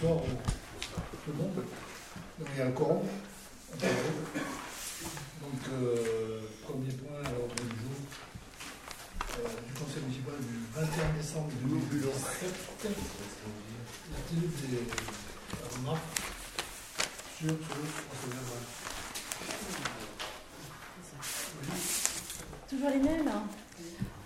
bonsoir au- tout le monde. Il y a. Donc, euh, premier point à l'ordre du jour euh, du conseil municipal du 21 décembre 2017. Y a-t-il des remarques sur ce. Toujours les mêmes.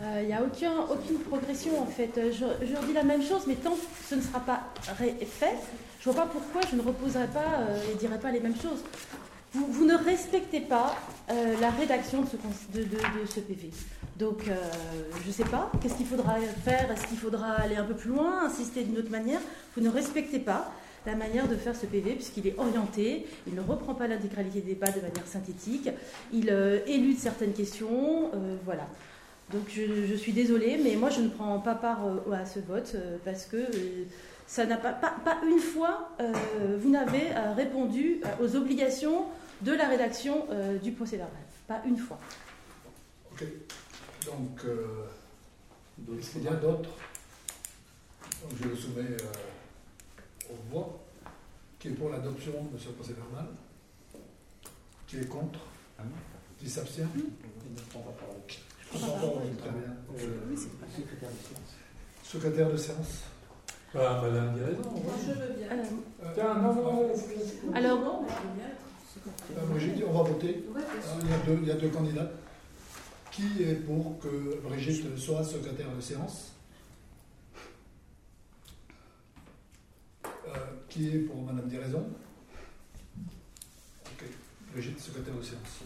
Il n'y a aucun, aucune progression en fait. Euh, Je, je leur dis la même chose, mais tant que ce ne sera pas fait, je ne vois pas pourquoi je ne reposerai pas euh, et dirai pas les mêmes choses. Vous, ne respectez pas euh, la rédaction de ce, PV. Donc, euh, je ne sais pas, qu'est-ce qu'il faudra faire? Est-ce qu'il faudra aller un peu plus loin, insister d'une autre manière? Vous ne respectez pas la manière de faire ce PV, puisqu'il est orienté, il ne reprend pas l'intégralité des débats de manière synthétique, il euh, élude certaines questions, euh, voilà. Donc je, je suis désolée, mais moi je ne prends pas part euh, à ce vote euh, parce que euh, ça n'a pas, pas, pas une fois, euh, vous n'avez euh, répondu euh, aux obligations de la rédaction euh, du procès verbal. Pas une fois. Ok. Donc, euh, est-ce qu'il y a d'autres? Donc, je le soumets euh, au voix. Qui est pour l'adoption de ce procès verbal? Qui est contre? Qui s'abstient? Je comprends pas, oui, très bien. Secrétaire de séance Bah, madame dit raison. Je veux bien. Euh, Euh, Tiens, non, non, non. alors, Non, mais je veux bien être euh, Brigitte, on va voter. Il y, a deux, il y a deux candidats. Qui est pour que Brigitte soit secrétaire de séance? Euh, Qui est pour Madame Diraison Ok, Brigitte, secrétaire de séance.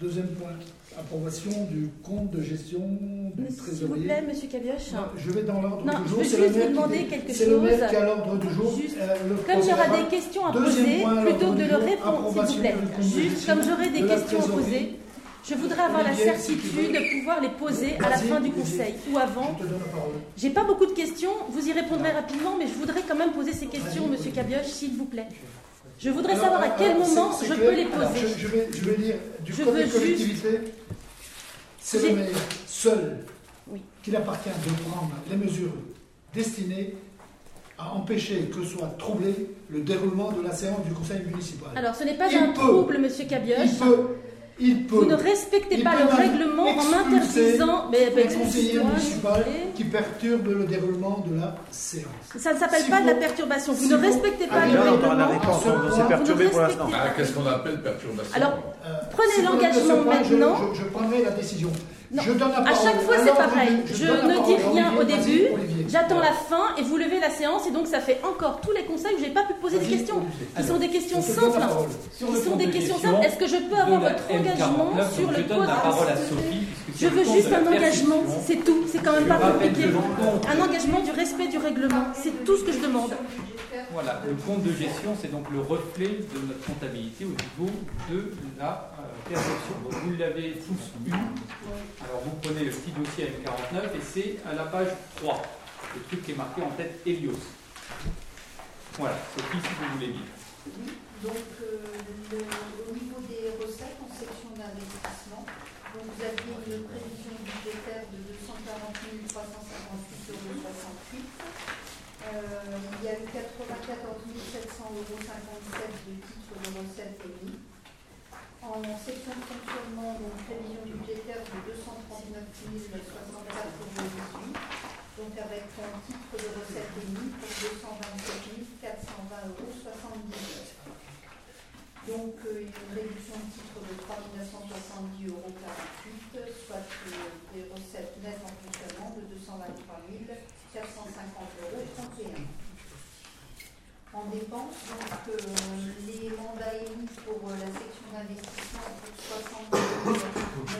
Deuxième point, approbation du compte de gestion du S'il vous trésorier. plaît, Monsieur Cabioche. Non, je vais dans l'ordre du je jour. veux c'est le juste vous demander quelque C'est le maire chose. qui a l'ordre du jour. Juste, Euh, Comme verbal- des questions à poser, point plutôt que de le répondre, s'il vous plaît. Juste comme j'aurai des de questions à poser, je voudrais avoir la certitude veux. de pouvoir les poser à la fin du conseil ou avant. Je te donne la parole. J'ai pas beaucoup de questions, vous y répondrez rapidement, mais je voudrais quand même poser ces questions, Monsieur. Cabioche, s'il vous plaît. Je voudrais Alors, savoir à quel alors, moment je peux les Alors, poser. je, je vais, je vais lire du Je code des collectivités. C'est le maire seul Oui. qu'il appartient de prendre les mesures destinées à empêcher que soit troublé le déroulement de la séance du conseil municipal. Alors, ce n'est pas Il un peut. trouble, Monsieur il Cabioche. peut, il peut, Vous ne respectez il pas le règlement en m'interdisant. Municipaux plaît. qui perturbe le déroulement de la séance. Ça ne s'appelle pas de la perturbation. Vous ne respectez pas Ah, le règlement. la réponse, on- on s'est Vous perturbé pour l'instant. Ah, qu'est-ce qu'on appelle perturbation? Alors, Euh, Prenez l'engagement maintenant. Je, je prendrai la décision. Non. Je donne la À chaque fois, c'est pareil. je Je ne dis rien au début. J'attends la fin et vous levez la séance et donc ça fait encore tous les conseils où j'ai pas pu poser des questions. Qui sont des questions Je simples. Qui sont des de questions simples. Est-ce que je peux avoir votre engagement M49, sur le Je donne la code parole à Sophie. puisque Je veux juste un engagement, c'est tout. C'est quand même Je pas compliqué. Un engagement du respect du règlement. C'est tout ce que je demande. Voilà, le compte de gestion, c'est donc le reflet de notre comptabilité au niveau de la Donc vous l'avez tous eu. Alors vous prenez le petit dossier M49 et c'est à la page 3. Le truc qui est marqué en tête Helios. Voilà, Sophie, si vous voulez lire. Donc, euh, au niveau des recettes en section d'investissement, vous aviez une prévision budgétaire de 240 358,68 euros. Euh, il y a eu 94 700,57 euros de titres de recettes émis. En section de fonctionnement, donc prévision budgétaire de 239 064,18 euros. Donc avec un titre de recettes émis pour 227 420,79 euros. Donc euh, une réduction de titre de 3 970,48 euros, soit euh, des recettes nettes en fonctionnement de 223 450,31 euros. En dépenses, donc euh, les mandats émis pour euh, la section d'investissement pour 62 949,48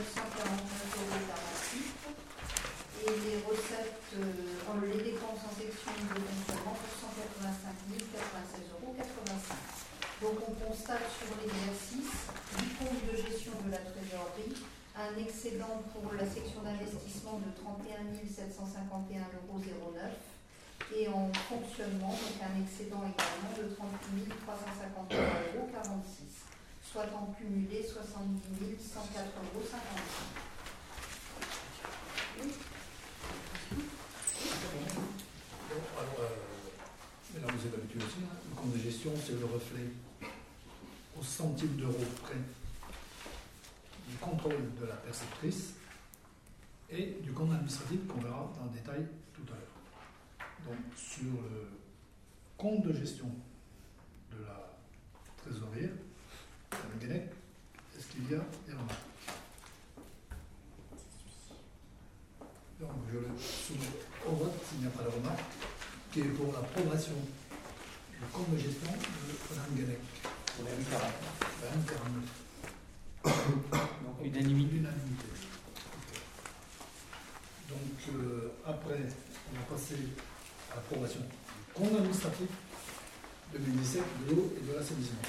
euros et les recettes, euh, les dépenses en section de fonctionnement pour 185 096,85 euros. Donc on constate sur l'exercice du compte de gestion de la trésorerie un excédent pour la section d'investissement de 31 751,09 euros et en fonctionnement donc un excédent également de 38 351,46 euros, soit en cumulé 70 104,55 euros. Bon, alors, euh, habitué aussi. hein. Le compte de gestion, c'est le reflet au centime d'euro près du contrôle de la perceptrice et du compte administratif qu'on verra dans le détail. Donc sur le compte de gestion de la trésorière, est-ce qu'il y a des remarques Donc je le soumets au vote s'il n'y a pas de remarques, qui est pour l'approbation du compte de gestion de Madame Guenec. Pour la M40. Madame 49. Donc unanimité. Ok. Donc, euh, après, on va passer à l'approbation du compte administratif 2017 de l'eau et de l'assainissement.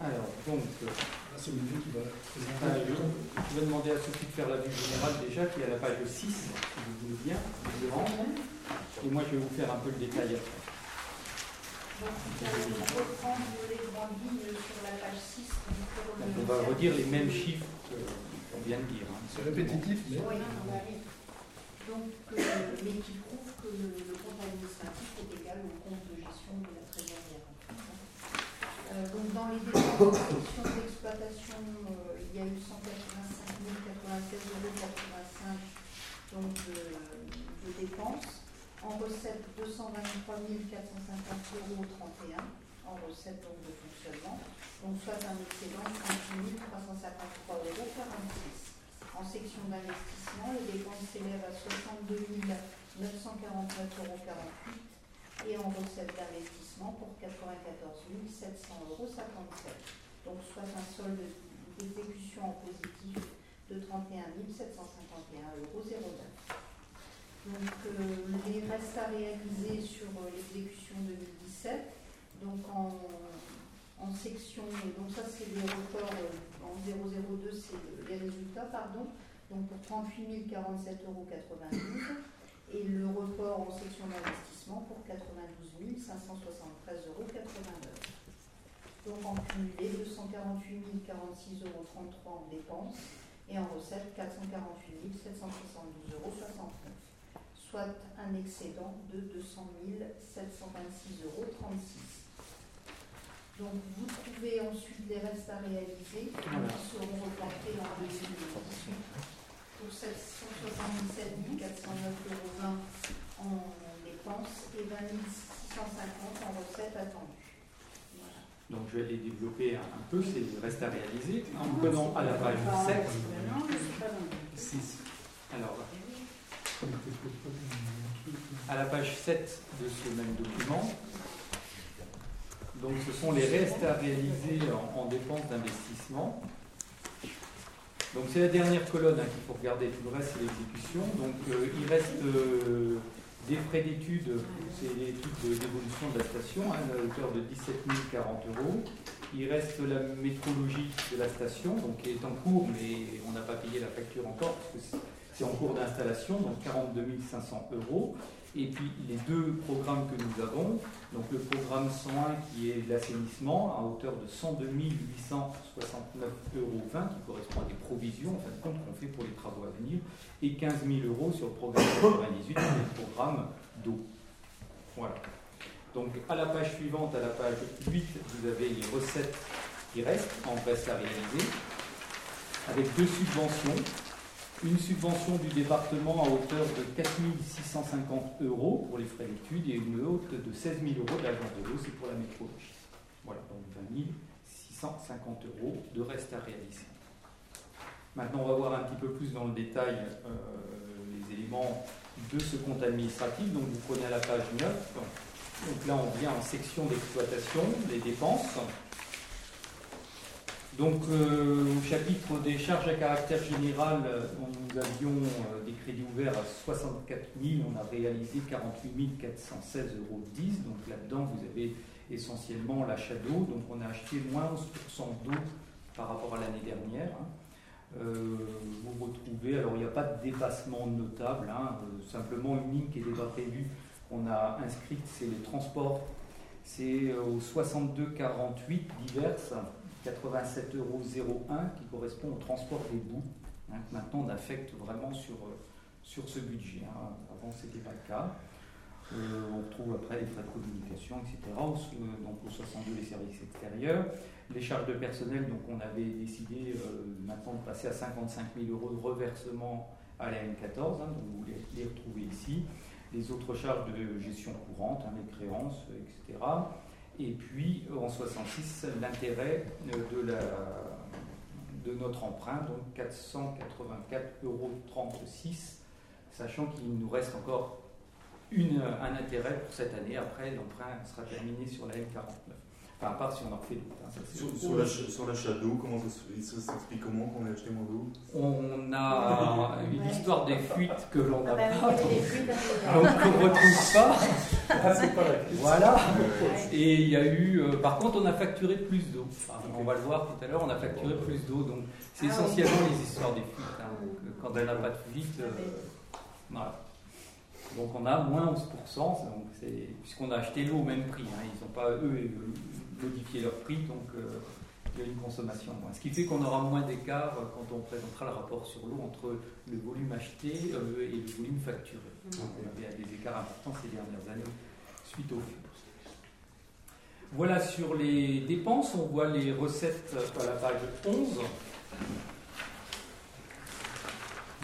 Alors, donc, euh, c'est Olivier qui va présenter Ah, je, je vais demander à Sophie de faire la vue générale déjà, qui est à la page 6, si vous voulez bien, devant. Et moi, je vais vous faire un peu le détail après. Donc, vous allez reprendre les grandes lignes sur la page 6. Donc, on va redire les mêmes chiffres qu'on vient de dire. hein. C'est répétitif, mais Oui, donc, mais qui prouve que le, compte administratif est égal au compte de gestion de la trésorière. Euh, donc, dans les dépenses d'exploitation, euh, il y a eu 185 096,85 euros donc, de, dépenses. En recette, 223 450,31 euros en recette donc, de fonctionnement. Donc, soit un excédent de 38 353,46 euros. En section d'investissement, les dépenses s'élèvent à 62 949,48 euros et en recette d'investissement pour 94 700,57 euros. Donc soit un solde d'exécution en positif de 31 751,09 euros. Donc euh, les restes à réaliser sur euh, l'exécution 2017, donc en, section, donc ça c'est les reports euh, en 002, c'est le- les résultats, pardon, donc pour 38 047,92 euros et le report en section d'investissement pour 92 573,89 euros. Donc en cumulé, 248 046,33 euros en dépenses et en recettes 448 772,69 euros, soit un excédent de 200 726,36 euros. Donc vous trouvez ensuite les restes à réaliser qui seront reportés en 2018 pour 777 409,20 euros en dépenses et 20 650 en recettes attendues. Voilà. Donc, je vais les développer un, un peu, c'est reste à réaliser. En prenant à la page 7, Non, je suis pas dans le- 6. Alors, à la page 7 de ce même document, donc ce sont les restes à réaliser en, en dépenses d'investissement. Donc c'est la dernière colonne hein, qu'il faut regarder, tout le reste c'est l'exécution. Donc euh, il reste euh, des frais d'études, c'est l'étude de l'évolution de la station, hein, à hauteur de 17 040 euros. Il reste la métrologie de la station, donc qui est en cours, mais on n'a pas payé la facture encore, c'est- en cours d'installation, donc 42 500 euros. Et puis les deux programmes que nous avons, donc le programme 101 qui est l'assainissement à hauteur de 102 869,20 euros, qui correspond à des provisions en fin de compte qu'on fait pour les travaux à venir, et 15 000 euros sur le programme 98 qui est le programme d'eau. Voilà. Donc à la page suivante, à la page 8, vous avez les recettes qui restent en reste à réaliser, avec deux subventions. Une subvention du département à hauteur de 4 650 euros pour les frais d'études et une autre de 16 000 euros de l'agence de l'eau, c'est pour la métrologie. Voilà, donc 20 650 euros de reste à réaliser. Maintenant, on va voir un petit peu plus dans le détail euh, les éléments de ce compte administratif. Donc, vous prenez à la page 9. Donc là, on vient en section d'exploitation, les dépenses. Donc, euh, au chapitre des charges à caractère général, euh, nous avions euh, des crédits ouverts à 64 000, on a réalisé 48 416,10 euros. Donc là-dedans, vous avez essentiellement l'achat d'eau. Donc, on a acheté moins 11% d'eau par rapport à l'année dernière. hein. Vous retrouvez, alors il n'y a pas de dépassement notable, hein, simplement une ligne qui est déjà prévue, qu'on a inscrite, c'est les transports. C'est au 62,48 diverses. 87,01 euros qui correspond au transport des bouts. hein, que maintenant, on affecte vraiment sur, euh, sur ce budget. hein. Avant, ce n'était pas le cas. on retrouve après les frais de communication, etc. donc au 62, les services extérieurs. Les charges de personnel, donc on avait décidé maintenant de passer à 55 000 euros de reversement à la M14, hein, donc vous les, retrouvez ici les autres charges de gestion courante, les créances, etc. Et puis en 66, l'intérêt de, la, de notre emprunt, donc 484,36 euros, sachant qu'il nous reste encore une, un intérêt pour cette année. Après, l'emprunt sera terminé sur la M49 à part si on en fait d'autres. Hein, sur, l'achat d'eau, comment ça, s'explique comment qu'on a acheté moins d'eau On a une histoire des fuites que l'on n'a ah bah pas, donc on ne retrouve pas. Ah, voilà. Et il y a eu. Euh, par contre, on a facturé plus d'eau. on va le voir tout à l'heure, on a facturé plus d'eau. Donc c'est ah essentiellement les histoires des fuites. Hein. donc, quand on n'a pas de fuite, euh, voilà. Donc on a moins 11%, puisqu'on a acheté l'eau au même prix. Hein. Ils n'ont pas, eux, modifier leur prix, donc euh, il y a une consommation moins. Ce qui fait qu'on aura moins d'écart euh, quand on présentera le rapport sur l'eau entre le volume acheté euh, et le volume facturé. Mmh. Donc on avait des écarts importants ces dernières années suite au Voilà sur les dépenses, on voit les recettes à la page 11.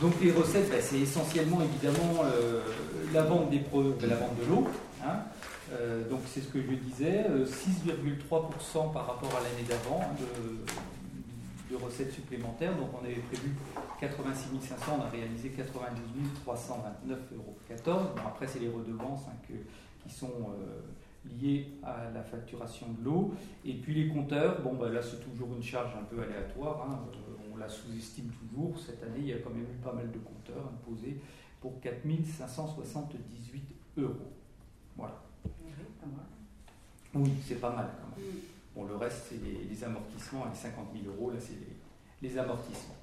Donc les recettes, ben, c'est essentiellement évidemment la vente des de la vente de l'eau. Hein. Euh, donc c'est ce que je disais, 6,3% euh, par rapport à l'année d'avant hein, de, recettes supplémentaires. Donc on avait prévu 86 500, on a réalisé 92 329,14 euros. après c'est les redevances hein, qui sont euh, liées à la facturation de l'eau. Et puis les compteurs, bon bah, là c'est toujours une charge un peu aléatoire, hein. on la sous-estime toujours. Cette année il y a quand même eu pas mal de compteurs imposés pour 4 578 euros. Voilà. Oui, c'est pas mal quand même. Bon, le reste, c'est les, amortissements, les 50 000 euros, là, c'est les, amortissements.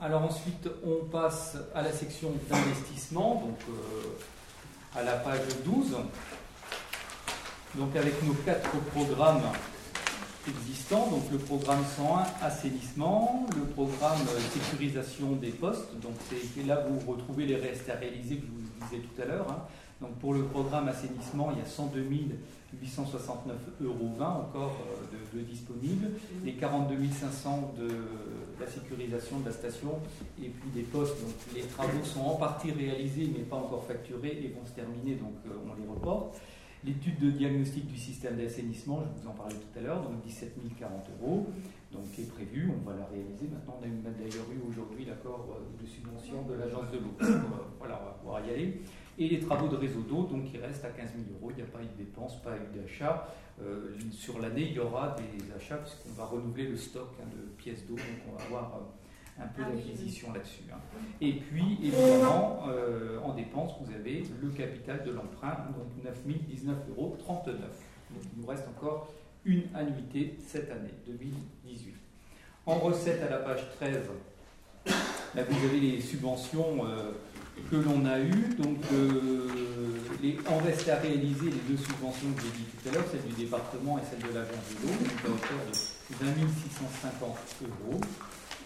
Alors ensuite, on passe à la section d'investissement, donc euh, à la page 12. Donc avec nos quatre programmes existants, donc le programme 101 assainissement, le programme sécurisation des postes, donc c'est là vous retrouvez les restes à réaliser que je vous disais tout à l'heure. Hein. Donc pour le programme assainissement, il y a 102 869,20 euros encore euh, de, disponibles, les 42 500 de la sécurisation de la station et puis des postes. Donc les travaux sont en partie réalisés mais pas encore facturés et vont se terminer, donc euh, on les reporte. L'étude de diagnostic du système d'assainissement, je vous en parlais tout à l'heure, donc 17 040 euros, donc qui est prévu, on va la réaliser. Maintenant, on a d'ailleurs eu aujourd'hui l'accord euh, de subvention de l'agence de l'eau. Voilà, on va pouvoir y aller et les travaux de réseau d'eau, donc qui restent à 15 000 euros. Il n'y a pas eu de dépenses, pas eu d'achat. Euh, sur l'année, il y aura des achats puisqu'on va renouveler le stock hein, de pièces d'eau, donc on va avoir euh, un peu ah d'acquisition là-dessus. Hein. Et puis, évidemment, euh, en dépenses, vous avez le capital de l'emprunt, donc 9 019,39 euros. Donc il nous reste encore une annuité cette année, 2018. En recette à la page 13, là, vous avez les subventions que l'on a eu. Donc, euh, les, en reste à réaliser les deux subventions que j'ai dit tout à l'heure, celle du département et celle de l'agence de l'eau, donc à hauteur de 20 650 euros.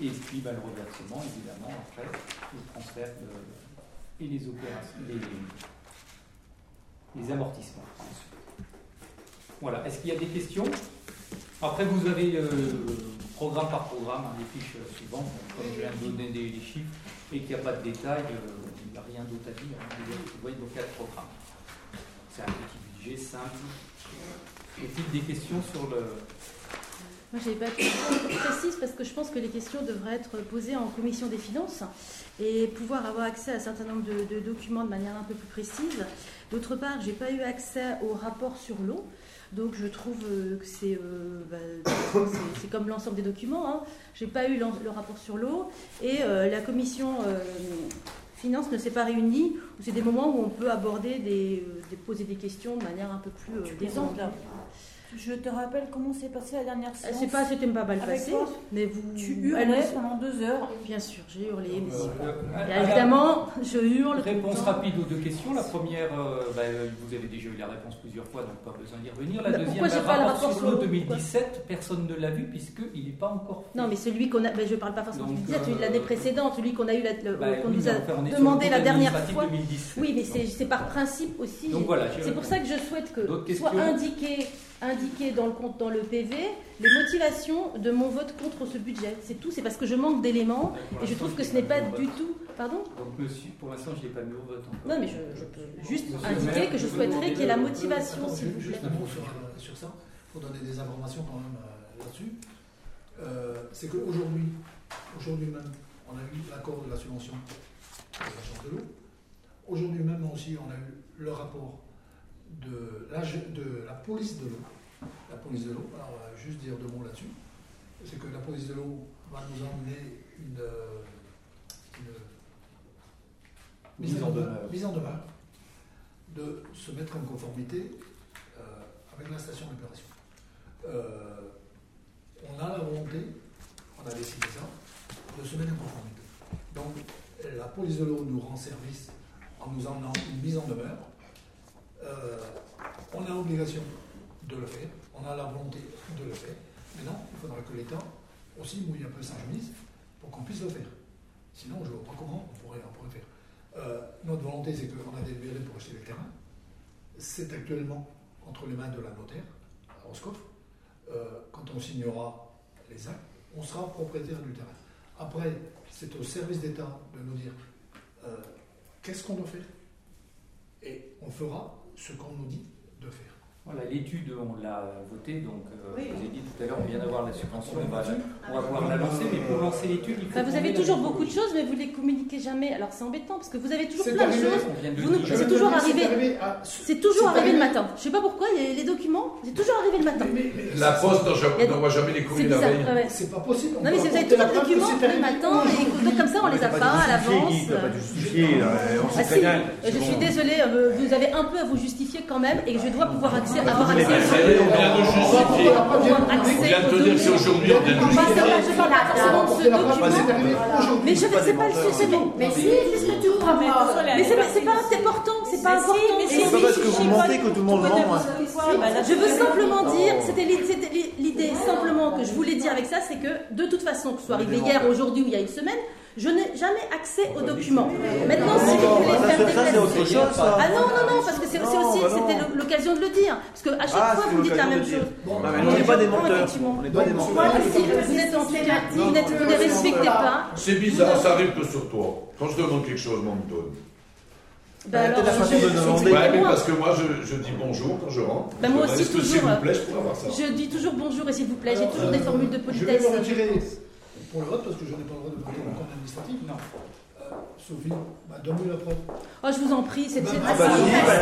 Et puis bah, le reversement, évidemment, après, le transfert et les opérations, les, amortissements. Voilà. Est-ce qu'il y a des questions? Après, vous avez euh, programme par programme, hein, les fiches suivantes, comme je viens de donner des, chiffres, et qu'il n'y a pas de détails. Euh, rien d'autre à dire. Hein. Vous voyez nos quatre programmes. C'est un petit budget simple. Y a-t-il des questions sur le. Moi, je n'avais pas de questions précises parce que je pense que les questions devraient être posées en commission des finances et pouvoir avoir accès à un certain nombre de, documents de manière un peu plus précise. D'autre part, je n'ai pas eu accès au rapport sur l'eau. Donc je trouve euh, que euh, bah, c'est comme l'ensemble des documents. Hein. Je n'ai pas eu le rapport sur l'eau. Et euh, la commission finance ne s'est pas réunie, c'est des moments où on peut aborder, des, euh, poser des questions de manière un peu plus euh, décente. Je te rappelle comment s'est passé la dernière séance. C'est pas, c'était pas mal passé, mais vous. Tu hurlais pendant deux heures. Bien sûr, j'ai hurlé. mais Euh, Euh, Et la- évidemment, je hurle. tout le Réponse temps. rapide aux deux questions. La première, euh, bah, euh, vous avez déjà eu la réponse plusieurs fois, donc pas besoin d'y revenir. La Bah, deuxième, pourquoi j'ai le pas le rapport sur sur l'eau l'eau 2017, personne ne l'a vu puisqu'il n'est pas encore fait. Non, mais celui qu'on a. ben, je parle pas forcément Donc, du 17, celui de euh, l'année précédente, celui qu'on a eu, Bah, qu'on oui, nous mais a demandé la dernière fois. 2017. Oui, mais c'est par principe aussi. Donc voilà, C'est pour ça que je souhaite que soit indiqué, indiqué dans le compte, dans le PV, les motivations de mon vote contre ce budget. C'est tout. C'est parce que je manque d'éléments et je trouve que ce n'est pas du tout. Pardon? Donc, monsieur, pour l'instant, je n'ai pas mis au vote encore. Non, mais je, je peux juste indiquer que je souhaiterais qu'il y ait la motivation, Attends, s'il vous juste un mot sur, sur ça, pour donner des informations quand même euh, là-dessus. Euh, c'est qu'aujourd'hui, aujourd'hui même, on a eu l'accord de la subvention de l'agence de l'eau. Aujourd'hui même aussi, on a eu le rapport de, l'AG de la police de l'eau. La police de l'eau, alors on va juste dire deux mots là-dessus. C'est que la police de l'eau va nous emmener une, une Mise en demeure. mise en demeure de se mettre en conformité euh, avec la station d'épuration. Euh, on a la volonté, on a décidé ça, de se mettre en conformité. Donc la police de l'eau nous rend service en nous emmenant une mise en demeure. Euh, on a l'obligation de le faire, on a la volonté de le faire. Maintenant, il faudra que l'État aussi mouille un peu sa chemise pour qu'on puisse le faire. Sinon, je ne vois pas comment on pourrait, on pourrait faire. Euh, notre volonté, c'est qu'on a délibéré pour acheter les terrains. C'est actuellement entre les mains de la notaire, à Roscoff. Euh, quand on signera les actes, on sera propriétaire du terrain. Après, c'est au service d'État de nous dire qu'est-ce qu'on doit faire? Et on fera ce qu'on nous dit de faire. Voilà, l'étude, on l'a votée, donc euh, Oui. je vous ai dit tout à l'heure, on vient d'avoir la subvention, on va, on va pouvoir la lancer, mais pour lancer l'étude, il faut. Enfin, vous avez toujours beaucoup de choses, mais vous les communiquez jamais. Alors c'est embêtant parce que vous avez toujours plein de arrivé. choses. De c'est toujours arrivé. à- C'est toujours arrivé le matin. Je sais pas pourquoi, les, les documents, c'est toujours arrivé le matin. Mais- mais- La poste a des- n'envoie jamais les C'est courriers la bizarre. veille. ouais. C'est pas possible. on Non, mais vous avez toujours les documents le matin et donc comme ça on les a pas à l'avance. On Ah je suis désolée, euh, vous avez un peu à vous justifier quand même et je dois pouvoir accès, avoir Mais accès On vient de justifier. pouvoir On accès vient de te aux dire que c'est documents. aujourd'hui, on vient de justifier. Mais je vais, c'est pas le sujet. Mais si, c'est ce que tu crois. Mais c'est pas important, c'est pas important. C'est pas parce que vous mentez que tout le monde ment. hein. Je veux simplement dire, c'était l'i- c'était l'i- l'idée simplement que je voulais dire avec ça, c'est que de toute façon, que ce soit arrivé hier, aujourd'hui ou il y a une semaine, je n'ai jamais accès aux documents. Maintenant, si vous voulez faire des ça, c'est autre tests-. Ah non, non, non, parce que c'est aussi, bah c'était l'occasion de le dire. Parce qu'à chaque Ah, fois, vous me dites la même chose. mais on n'est pas des menteurs. On n'est pas des menteurs. Vous êtes en tout cas, vous n'êtes- ne les respectez pas. C'est bizarre, ça arrive que sur toi. Quand je demande quelque chose, on me donne. Bah Euh, alors, je-. Ouais, mais parce que moi, je, je dis bonjour quand je rentre. Bah, moi Je aussi, que toujours, vous plaît, je pourrais avoir ça Je dis toujours bonjour et s'il vous plaît. J'ai toujours des euh, formules de Je vais politesse. me retirer pour le vote parce que je n'ai pas le droit de voter au compte administratif. Non. Euh, Sophie, bah, donne-lui la preuve. Oh, je vous en prie, c'est Ah bah bah.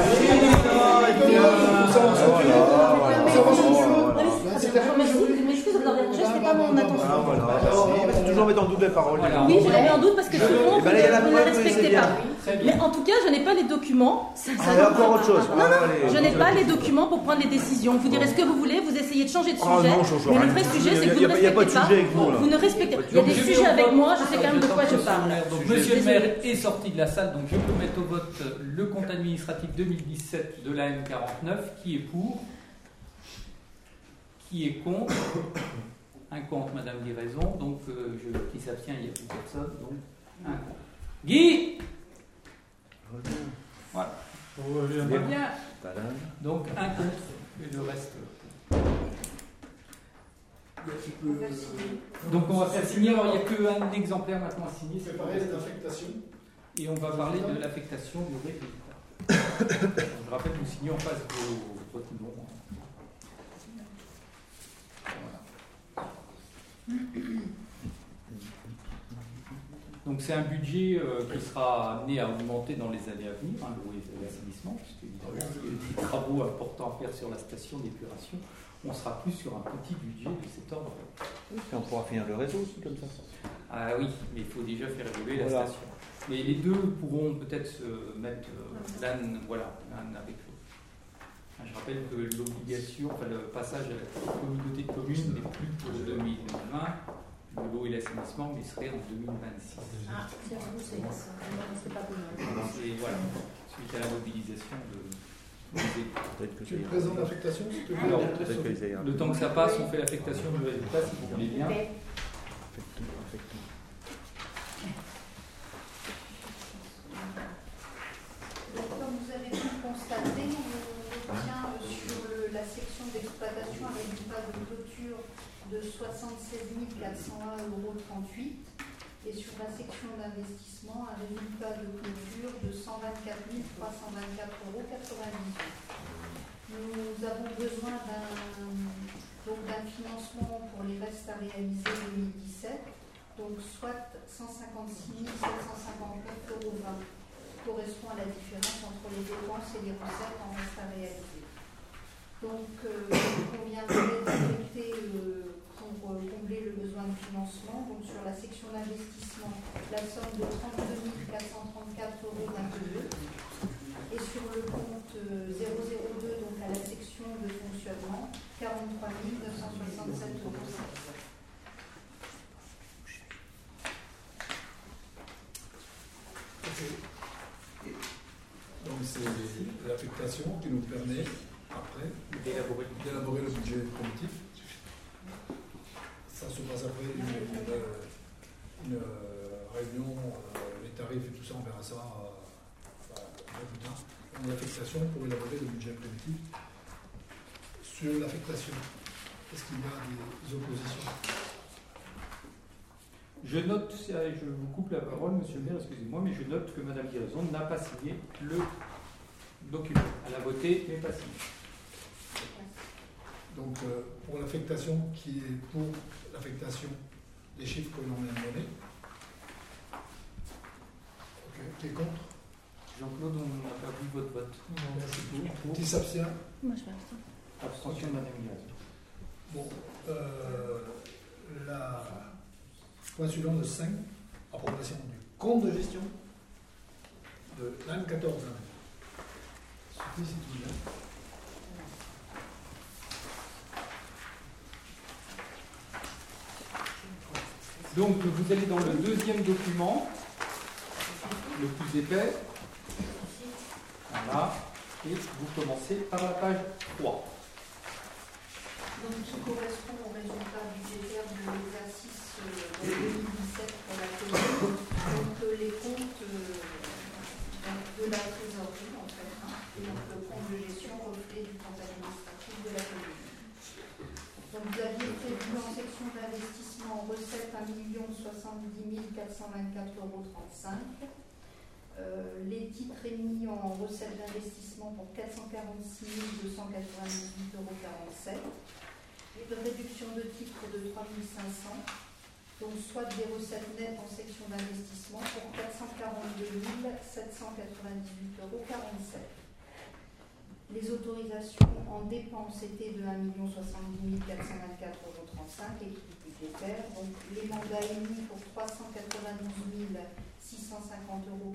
Vous avoir dérangé, c'était pas mon intention. Ah voilà. C'est toujours mettre en doute les paroles. Oui, je l'avais en doute parce que souvent, Eh vous la ne vous ne preuve la respectez pas. Mais en tout cas, je n'ai pas les documents. Ça- ça- Ah, il y a encore autre chose. Non, Ah, non, je n'ai pas les documents pour prendre les décisions. Vous direz ce que vous voulez, vous essayez de changer de Oh sujet. non, je change mais le vrai sujet, c'est que vous ne il y a pas de respectez pas. vous, là. Vous ne respectez pas. Il y a des je sujets mets avec vote- moi, je sais quand même de quoi je parle. Je Monsieur le maire est sorti de la salle, donc je peux mettre au vote le compte administratif 2017 de la M49. Qui est pour Qui est contre Un contre, Madame Guéraison. Donc, euh, je, qui s'abstient, il n'y a plus personne. Donc, un contre. Guy Voilà. Très bien. Donc, un contre et le reste. Donc, on va faire signer. Alors, il n'y a qu'un exemplaire maintenant à signer. c'est Préparer les affectations. et on va parler de l'affectation du résultat. Je rappelle que vous signez en face vos votre nom. Donc c'est un budget euh, qui sera amené à augmenter dans les années à venir, hein, l'eau et l'assainissement, puisque évidemment, il y a des travaux importants à faire sur la station d'épuration. On sera plus sur un petit budget de cet ordre. Et on pourra finir le réseau aussi comme ça. Ah oui, mais il faut déjà faire évoluer la station. Mais les deux pourront peut-être se mettre euh, l'un voilà, avec l'autre. Je rappelle que l'obligation, enfin le passage à la communauté de communes n'est plus pour 2020, l'eau et l'assainissement, mais serait en 2026. Ah, c'est c'est pas. Et voilà, suite à la mobilisation de. Peut-être que Tu présentes l'affectation, Alors, que. Le temps que ça passe, on fait l'affectation du résultat, si vous voulez bien. Effectivement, effectivement. Donc, comme vous avez pu le constater, on obtient euh, sur le- la section d'exploitation un résultat de clôture de 76 401,38 euros et sur la section d'investissement un résultat de clôture de 124 324,98 euros. Nous avons besoin d'un financement pour les restes à réaliser 2017, donc soit 156 759,20 euros correspond à la différence entre les dépenses et les recettes en reste à réaliser. Donc, euh, il conviendrait d'affecter euh, pour euh, combler le besoin de financement, donc sur la section d'investissement, la somme de 32 434,22 euros et sur le compte euh, 002, donc à la section de fonctionnement, 43 967,16 euros. Donc c'est l'affectation qui nous permet, après, D'élaborer. le budget primitif. Ça se passe après une, euh, réunion, euh, les tarifs et tout ça, on verra ça euh, plus L'affectation pour élaborer le budget primitif. Sur l'affectation, est-ce qu'il y a des oppositions? Je note, je vous coupe la parole, monsieur le maire, excusez-moi, mais je note que madame Guérison n'a pas signé le document. Elle a voté, mais pas signé. Donc, euh, pour l'affectation qui est pour l'affectation des chiffres que l'on vient de donner. Ok, Qui est contre? Jean-Claude, on n'a pas vu votre vote. Qui s'abstient? Moi, je rester. Abstention de madame. Bon, euh, la point suivant le 5, approbation du compte de gestion de l'année 14. Suffit si tu veux. Donc vous allez dans le deuxième document, le plus épais. Voilà. Et vous commencez par la page 3. Donc, qui correspond au résultat budgétaire de l'exercice euh, de 2017 pour la commune. Donc, euh, les comptes euh, de la trésorerie, en fait, hein, et donc le compte de gestion reflet du compte administratif de la commune. Vous aviez prévu en section d'investissement en recettes 1 70 424,35 euros. Euh, les titres émis en recettes d'investissement pour 446 298,47 euros. Une réduction de titres de 3500, donc soit des recettes nettes en section d'investissement pour 442 798,47 euros. Les autorisations en dépenses étaient de 1 70 424,35 euros, équipe budgétaire. Donc les mandats émis pour 392 650,92 euros,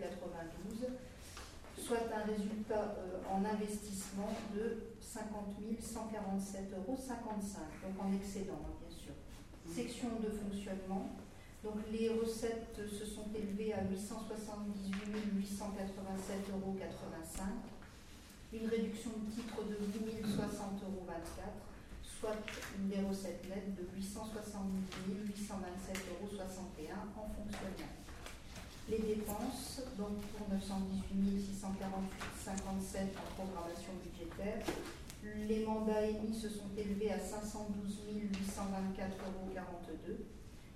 soit un résultat euh, en investissement de 50 147,55 euros, donc en excédent, hein, bien sûr. Section de fonctionnement. Donc les recettes se sont élevées à 878 887,85 euros. Une réduction de titre de 8 060,24 euros, soit des recettes nettes de 870 827,61 euros en fonctionnement. Les dépenses, donc pour 918 648,57 en programmation budgétaire. Les mandats émis se sont élevés à 512 824,42 euros.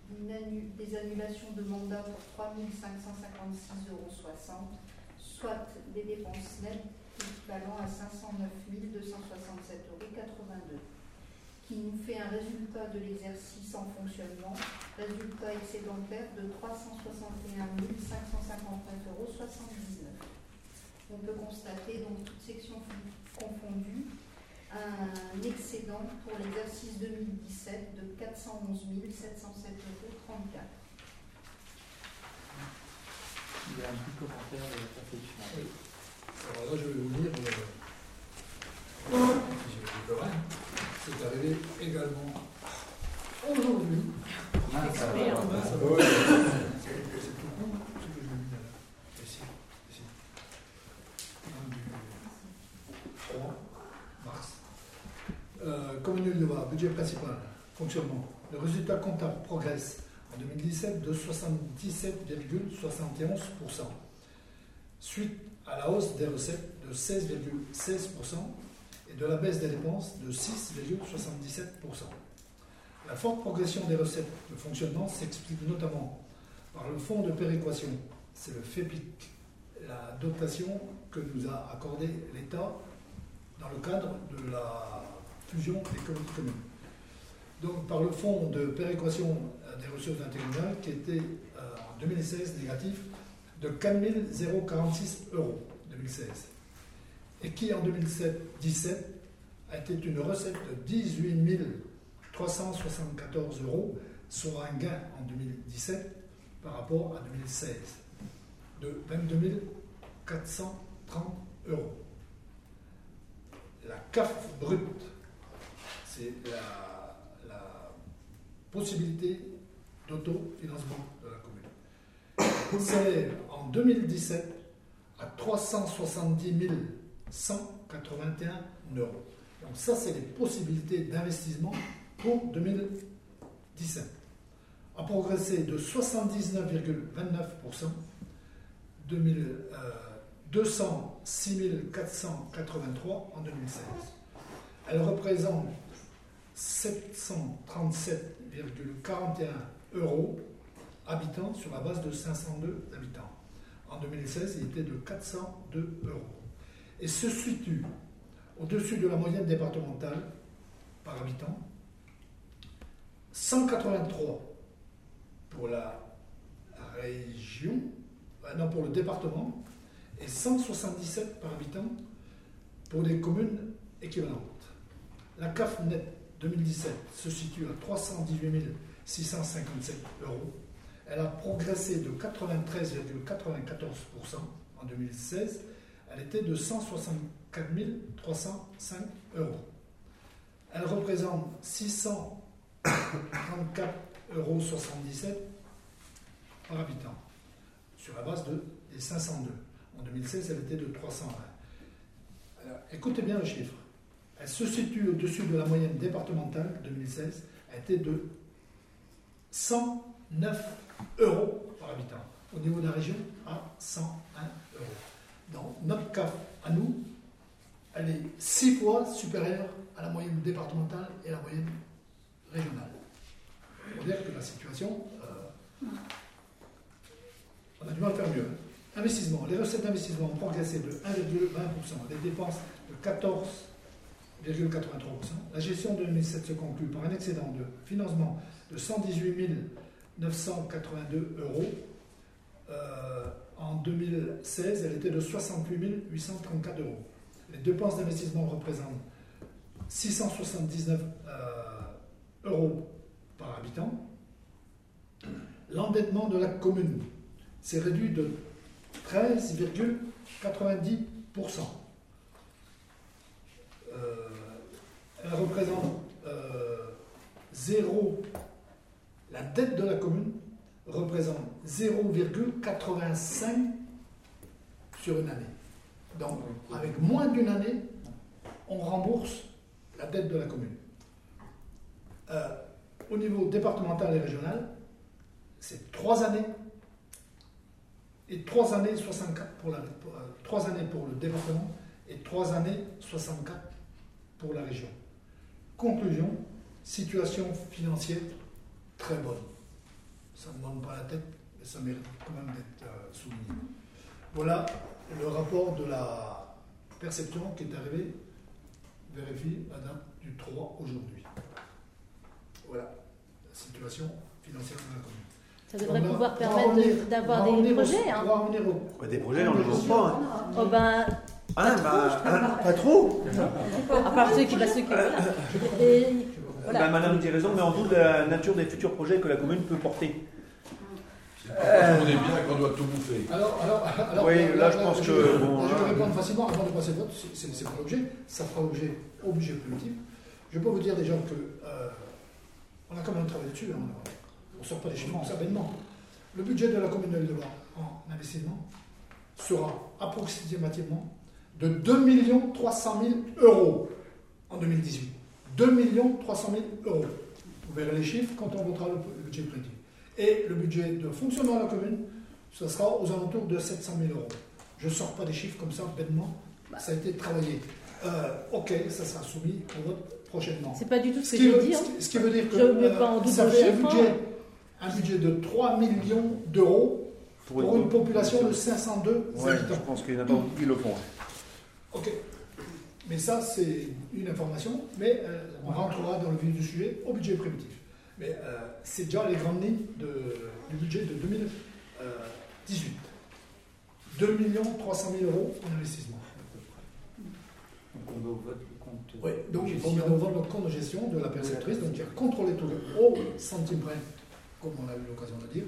Une Des annulations de mandats pour 3 556,60 euros, soit des dépenses nettes équivalent à 509 267,82 euros qui nous fait un résultat de l'exercice en fonctionnement, résultat excédentaire de 361 559,79 euros. On peut constater, donc toutes sections confondues, un excédent pour l'exercice 2017 de 411 707,34 euros. Il y a un petit commentaire de la perfection. Alors là, je vais vous lire euh, C'est arrivé également aujourd'hui. Ah, ça va. Ah, ah, c'est tout. Ici, ici. 3 mars. Euh, budget principal, fonctionnement. Le résultat comptable progresse en 2017 de 77,71%. Suite à la hausse des recettes de 16,16% et de la baisse des dépenses de 6,77%. La forte progression des recettes de fonctionnement s'explique notamment par le fonds de péréquation, c'est le FEPIC, la dotation que nous a accordée l'État dans le cadre de la fusion des communes. Donc par le fonds de péréquation des ressources intercommunales qui était euh, en 2016 négatif de 4 046 euros 2016 et qui en 2017 a été une recette de 18 374 euros, soit un gain en 2017 par rapport à 2016 de 22 430 euros. La CAF brute, c'est la, la possibilité d'autofinancement de la commune. C'est en 2017 à 370 181 euros. Donc ça, c'est les possibilités d'investissement pour 2017. A progressé de 79,29%, 206 483 en 2016. Elle représente 737,41 euros habitants sur la base de 502 habitants. En 2016, il était de 402 euros. Et se situe au-dessus de la moyenne départementale par habitant, 183 pour la région, euh, non pour le département, et 177 par habitant pour les communes équivalentes. La CAF net 2017 se situe à 318 657 euros. Elle a progressé de 93,94% en 2016. Elle était de 164 305 euros. Elle représente 634,77 euros par habitant sur la base de, des 502. En 2016, elle était de 320. Alors, écoutez bien le chiffre. Elle se situe au-dessus de la moyenne départementale 2016. Elle était de 109 euros par habitant. Au niveau de la région, à 101 euros. Dans notre cas, à nous, elle est six fois supérieure à la moyenne départementale et à la moyenne régionale. On dire que la situation, euh, on a du mal à faire mieux. Investissement. Les recettes d'investissement ont progressé de 1,20%, les dépenses de 14,83%. La gestion de 2007 se conclut par un excédent de financement de 118 982 euros. Euh, en 2016, elle était de 68 834 euros. Les dépenses d'investissement représentent 679 euh, euros par habitant. L'endettement de la commune s'est réduit de 13,90%. Euh, elle représente euh, 0, la dette de la commune représente 0,85 sur une année. Donc, avec moins d'une année, on rembourse la dette de la commune. Euh, au niveau départemental et régional, c'est trois années et trois années 64 pour la, euh, trois années pour le département et trois années 64 pour la région. Conclusion, situation financière très bonne. Ça ne demande pas la tête, mais ça mérite quand même d'être euh, souligné. Voilà le rapport de la perception qui est arrivé, vérifie à date du 3 aujourd'hui. Voilà la situation financière de la commune. Ça devrait On pouvoir permettre de- d'avoir des projets. hein. Au- des projets, on ne les voit pas. hein. Oh ben, Ah, bah, ah, pas trop à part ceux qui, bah, ceux qui voilà. Et voilà. Bah, Madame dit raison, mais en doute de la nature des futurs projets que la commune peut porter. On est bien qu'on doit tout bouffer. Alors, alors, alors, Oui, là, je pense je, que, bon, je vais là- répondre facilement avant de passer le vote. C'est- pas l'objet, ça fera l'objet au budget politique. Je peux vous dire déjà que euh, on a quand même travaillé dessus. hein. on ne sort pas des chiffres ça bêtement. Le budget de la commune de Lille-de-Var en investissement sera approximativement de 2 300 000 euros en 2018. 2 300 000 euros. Vous verrez les chiffres quand on votera le budget prédit. Et le budget de fonctionnement de la commune, ce sera aux alentours de 700 000 euros. Je ne sors pas des chiffres comme ça bêtement, ça a été travaillé. Euh, ok, ça sera soumis au vote prochainement. C'est pas du tout ce, que qui j'ai veut, dit. ce hein. qui- ce qui veut dire que Je euh, pas en doute ça fait un budget, hein. un budget de 3 millions d'euros pour une population de 502 Ouais, je habitants. pense qu'il y en a qui le font. Ok. Mais ça, c'est une information, mais euh, on rentrera dans le vif du sujet au budget primitif. Mais euh, c'est déjà les grandes lignes de- du budget de 2018. 2 300 000 euros en investissement. Donc on va au vote le compte. Oui, donc il faut gestion. mettre au vote notre compte de gestion de la perceptrice, donc qui a contrôlé tout le au centime près, comme on a eu l'occasion de dire.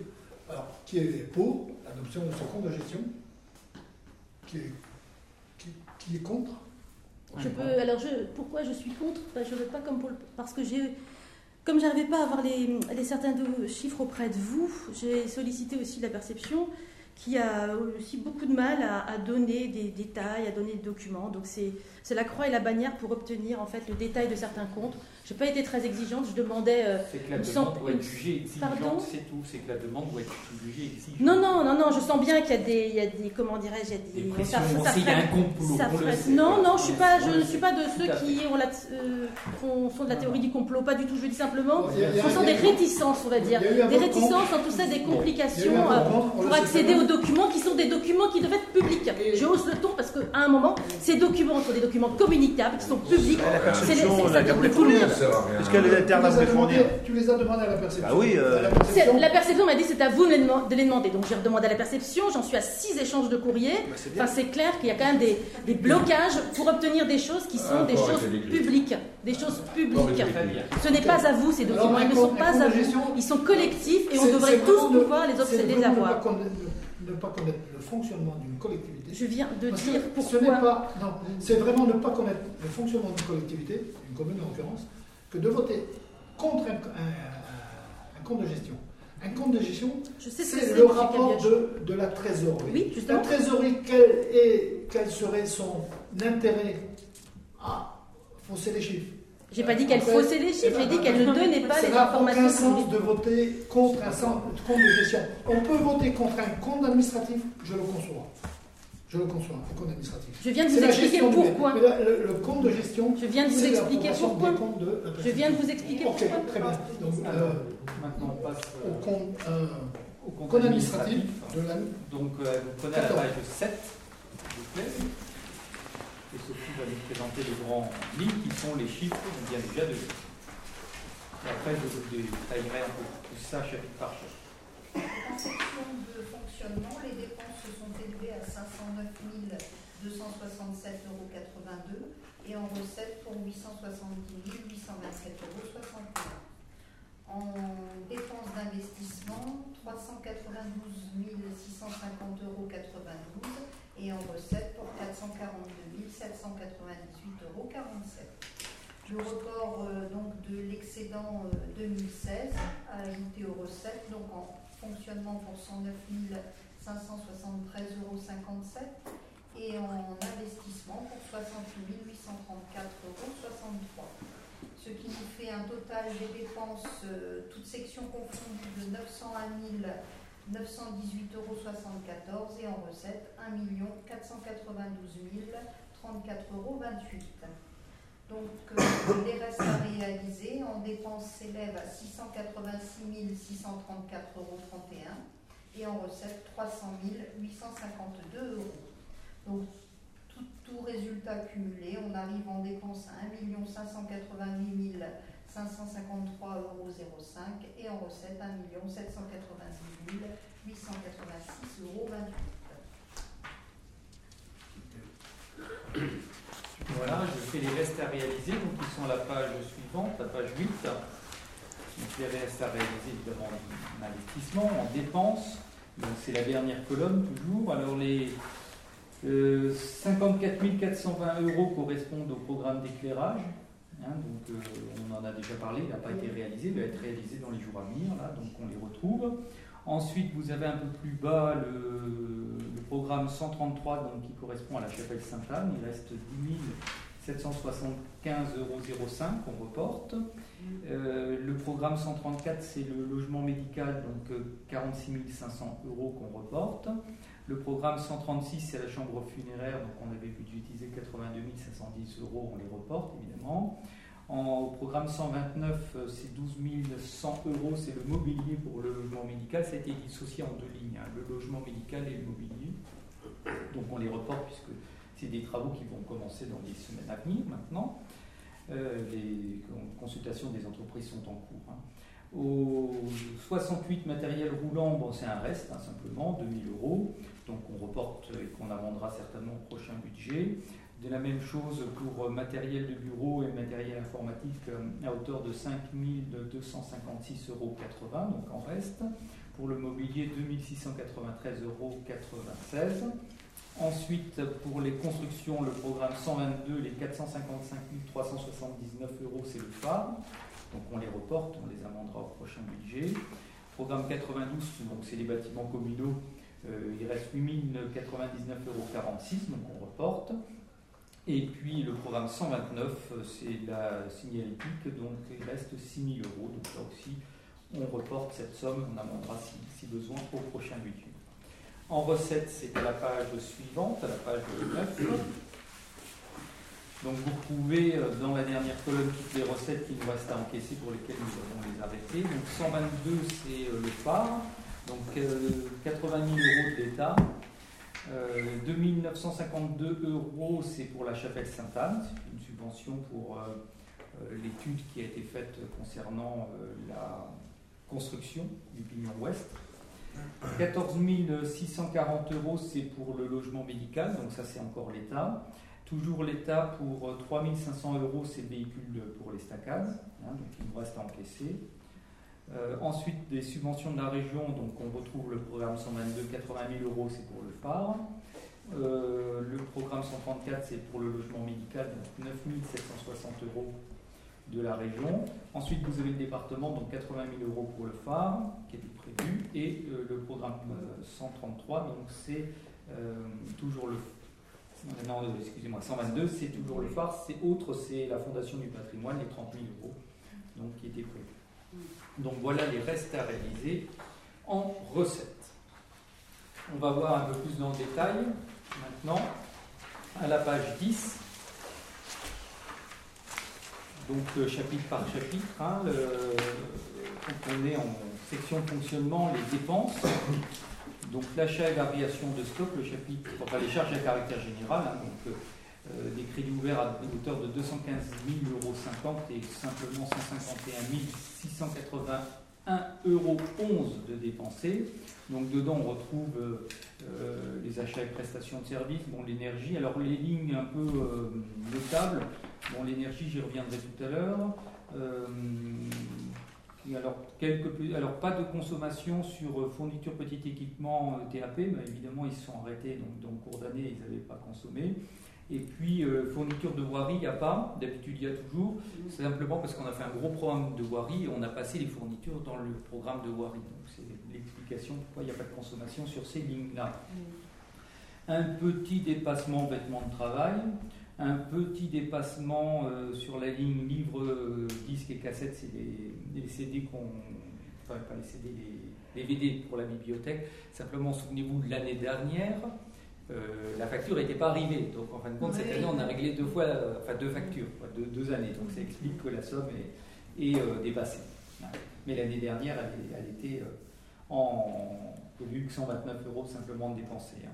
Alors, qui est pour l'adoption de ce compte de gestion qui est, qui, qui est contre Je peux, alors, je, pourquoi je suis contre? Je ne veux pas comme pour le- parce que j'ai, comme j'arrivais pas à avoir les, les certains de- chiffres auprès de vous, j'ai sollicité aussi la perception qui a aussi beaucoup de mal à, à donner des détails, à donner des documents. Donc c'est, c'est la croix et la bannière pour obtenir en fait le détail de certains comptes. J'ai pas été très exigeante, je demandais. euh, C'est que la demande cent- doit être jugée exigeante, Pardon c'est tout. C'est que la demande doit être jugée exigeante. Non, non, non, non, je sens bien qu'il y a des, il y a des comment dirais-je, il y a Des des. ça- on ça sait qu'il y a ferait- un complot. ça on le ferait- sait. Non, non, je suis pas, je ne suis pas de ceux qui ont la, euh, font, font de la théorie du complot, pas du tout. Je dis simplement, ce sont des réticences, on va dire, des réticences, en tout ça, des complications euh, pour accéder aux documents qui sont des documents qui doivent être publics. Je hausse le ton parce qu'à un moment, ces documents sont des documents communicables, qui sont publics. La C'est sert à rien. Est-ce qu'elle est interne à as vous les demandé- fournir Tu les as demandé à la perception. Ah oui, euh, À la C'est- perception. La perception m'a dit c'est à vous de les deman- de les demander. Donc j'ai redemandé à la perception, j'en suis à six échanges de courrier. Bah, c'est bien. Enfin, c'est clair qu'il y a quand même des, des blocages pour obtenir des choses qui sont Ah, des choses les publiques. Des choses publiques. Très bien. Ce n'est pas à vous ces Alors, documents, ils ne sont un pas compte à de vous. gestion, Ils sont collectifs et on c'est- devrait c'est tous vraiment pouvoir les, c'est obs- les vraiment avoir. pas ne pas connaître le fonctionnement d'une collectivité. Je viens de Parce que dire ce n'est pourquoi. pas, non, c'est vraiment ne pas connaître le fonctionnement d'une collectivité, une commune en l'occurrence, que de voter contre un, un- un compte de gestion. Un compte de gestion, c'est le rapport de, de la trésorerie. Oui, La trésorerie, quel, est, quel serait son intérêt à fausser les chiffres? J'ai pas dit qu'elle Après, faussait les chiffres, j'ai dit qu'elle ne donnait pas Ça les n'a informations aucun sens de voter contre un compte de gestion. On peut voter contre un compte administratif, je le conçois. Je le conçois, un compte administratif. Je viens de vous expliquer du- pourquoi. mais là, le, le compte de gestion, Je viens de vous expliquer pourquoi. de Je viens de vous expliquer Ok, pourquoi. très bien. Donc, euh, Alors, maintenant, on passe au euh, compte, euh, au compte compte administratif administratif. de la Donc, euh, vous prenez à la 14. page 7, s'il vous plaît. Et Sophie va nous présenter les grands lignes qui sont les chiffres qu'on vient déjà de lire. Et après, je vous détaillerai un peu tout ça chapitre par chapitre. En section de fonctionnement, les dépenses à 509 267,82 euros et en recettes pour 870 827,61 euros. En dépenses d'investissement, 392 650,92 euros et en recettes pour 442 798,47 euros. Le report euh, donc de l'excédent euh, 2016 a ajouté aux recettes, donc en fonctionnement pour 109 573,57 euros et en investissement pour 68 834,63 euros. Ce qui nous fait un total des dépenses, euh, toutes sections confondues, de 901 918,74 euros et en recettes 1 492 034,28 euros. Donc, euh, les restes à réaliser en dépenses s'élèvent à 686 634,31 euros et en recettes 300 852 euros. Donc, tout, résultat cumulé, on arrive en dépenses à 1 588 553,05 euros et en recettes 1 790 886,28 euros. Voilà, je fais les restes à réaliser, donc ils sont à la page suivante, la page 8. À réaliser, évidemment, en investissement, en dépenses. Donc c'est la dernière colonne toujours. Alors les euh, 54 420 euros correspondent au programme d'éclairage. Hein, donc euh, on en a déjà parlé, il n'a pas été réalisé, il va être réalisé dans les jours à venir, là, donc on les retrouve. Ensuite, vous avez un peu plus bas le, programme 133 donc, qui correspond à la chapelle Sainte-Anne. Il reste 10 775,05 euros qu'on reporte. Euh, le programme 134, c'est le logement médical, donc euh, 46 500 euros qu'on reporte. Le programme 136, c'est la chambre funéraire, donc on avait budgétisé 82 510 euros, on les reporte évidemment. En, au programme 129, euh, c'est 12 100 euros, c'est le mobilier pour le logement médical. Ça a été dissocié en deux lignes, hein, le logement médical et le mobilier. Donc on les reporte puisque c'est des travaux qui vont commencer dans les semaines à venir maintenant. Euh, les consultations des entreprises sont en cours. hein. Au 68 matériel roulant, c'est un reste hein, simplement, 2000 euros, donc on reporte et qu'on amendera certainement au prochain budget. De la même chose pour euh, matériel de bureau et matériel informatique euh, à hauteur de 5 256,96 euros, donc en reste. Pour le mobilier, 2693,96 euros. Ensuite, pour les constructions, le programme 122, les 455 379 euros, c'est le phare. Donc on les reporte, on les amendera au prochain budget. Programme 92, donc c'est les bâtiments communaux, euh, il reste 8 099,46 euros, donc on reporte. Et puis le programme 129, euh, c'est la signalétique, donc il reste 6 000 euros. Donc là aussi, on reporte cette somme, on amendera si besoin au prochain budget. En recette, c'est la page suivante, à la page 9. Donc vous retrouvez euh, dans la dernière colonne toutes les recettes qui nous restent à encaisser pour lesquelles nous avons les arrêtés. Donc 122, c'est euh, le phare, donc euh, 80 000 euros de l'État. Euh, 2952 euros, c'est pour la chapelle Sainte-Anne, une subvention pour euh, euh, l'étude qui a été faite concernant euh, la construction du pignon ouest. 14 640 euros, c'est pour le logement médical, donc ça c'est encore l'État. Toujours l'État pour 3 500 euros, c'est le véhicule pour les staccades, hein, donc il nous reste à encaisser. Euh, ensuite, des subventions de la région, donc on retrouve le programme 122, 80 000 euros, c'est pour le phare. Euh, le programme 134, c'est pour le logement médical, donc 9 760 euros de la région. Ensuite, vous avez le département, donc 80 000 euros pour le phare, qui et euh, le programme euh, 133, donc c'est euh, toujours le. Non, euh, excusez-moi, 122, c'est toujours le phare, c'est autre, c'est la Fondation du patrimoine, les 30 000 euros, donc qui était prévu. Donc voilà les restes à réaliser en recettes. On va voir un peu plus dans le détail maintenant à la page 10. Donc euh, chapitre par chapitre, hein, le- quand on est en section fonctionnement, les dépenses. Donc l'achat et variation de stock, le chapitre, enfin les charges à caractère général, hein, donc euh, des crédits ouverts à hauteur de 215 000 euros 50 et simplement 151 681 euros 11 de dépensés. Donc dedans on retrouve euh, euh, les achats et prestations de services, bon l'énergie. Alors les lignes un peu euh, notables, bon l'énergie j'y reviendrai tout à l'heure. Et alors, quelques, plus- alors pas de consommation sur euh, fourniture petit équipement euh, TAP, mais évidemment ils se sont arrêtés, donc dans le cours d'année ils n'avaient pas consommé. Et puis euh, fourniture de voirie, il n'y a pas, d'habitude il y a toujours, c'est simplement parce qu'on a fait un gros programme de voirie et on a passé les fournitures dans le programme de voirie. Donc c'est l'explication pourquoi il n'y a pas de consommation sur ces lignes-là. Un petit dépassement vêtements de travail, un petit dépassement euh, sur la ligne livres, euh, disques et cassettes, c'est les, les CD qu'on. Enfin, pas les CD, les, les VD pour la bibliothèque. Simplement, souvenez-vous de l'année dernière, euh, la facture n'était pas arrivée. Donc, en fin de compte, cette année, on a réglé deux fois, enfin deux factures, quoi, deux, deux années. Donc, ça explique que la somme est, est, euh, dépassée. Mais l'année dernière, elle, elle était en. que 129 euros simplement dépensés. hein.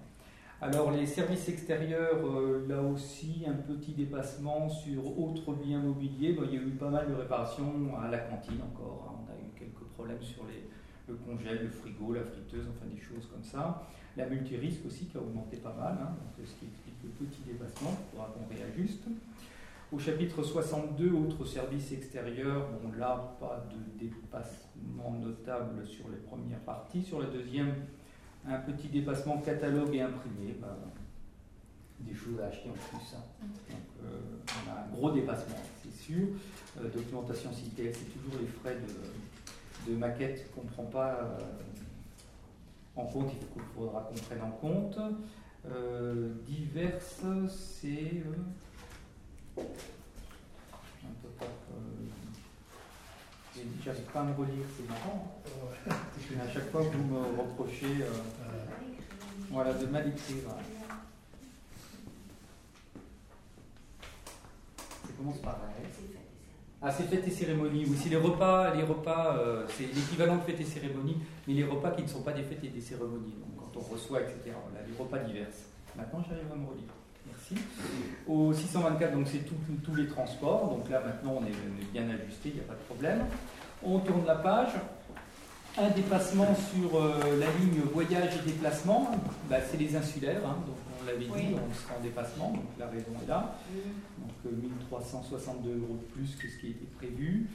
Alors les services extérieurs, euh, là aussi un petit dépassement sur autres biens mobiliers. Bon, il y a eu pas mal de réparations à la cantine encore. hein. On a eu quelques problèmes sur le congèle, le frigo, la friteuse, enfin des choses comme ça. La multirisque aussi qui a augmenté pas mal, hein, donc, ce qui explique le petit dépassement. Il faudra qu'on réajuste. Au chapitre 62, autres services extérieurs, bon là pas de dépassement notable sur les premières parties. Sur la deuxième, un petit dépassement catalogue et imprimé, bah, des choses à acheter en plus. hein. Donc, euh, on a un gros dépassement, c'est sûr. Euh, documentation CITL, c'est toujours les frais de, de maquette qu'on ne prend pas euh, en compte, il faudra qu'on prenne en compte. Diverses, c'est. Euh, un peu pas, euh, J'arrive pas à me relire, c'est marrant. à chaque fois, vous me reprochez euh, voilà, de mal écrire. Ça commence par ah, c'est fêtes et cérémonies. Oui, c'est les repas, les repas, euh, c'est l'équivalent de fêtes et cérémonies, mais les repas qui ne sont pas des fêtes et des cérémonies. Donc, quand on reçoit, etc. Voilà, les repas divers. Maintenant, j'arrive à me relire. Merci. Au 624, donc c'est tous les transports. Donc là, maintenant, on est, bien ajusté, il n'y a pas de problème. On tourne la page. Un dépassement sur euh, la ligne voyage et déplacement, bah, c'est les insulaires. Hein. donc on l'avait dit, on sera en dépassement, donc la raison est là. Donc 1362 euh, euros de plus que ce qui était prévu.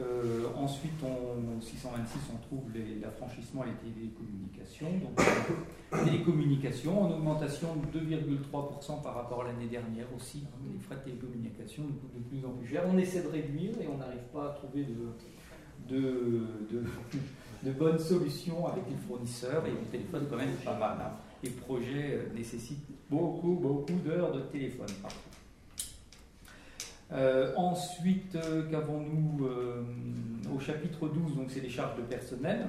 Euh, ensuite, en 626, on trouve l'affranchissement et les télécommunications. Donc, euh, télécommunications en augmentation de 2,3% par rapport à l'année dernière aussi. Hein, les frais de télécommunications de plus en plus chers. On essaie de réduire et on n'arrive pas à trouver de, bonnes solutions avec les fournisseurs. Et le téléphone, quand même, pas mal. Hein. Les projets euh, nécessitent beaucoup, beaucoup d'heures de téléphone. Euh, ensuite, euh, qu'avons-nous euh, au chapitre 12 Donc, c'est les charges de personnel.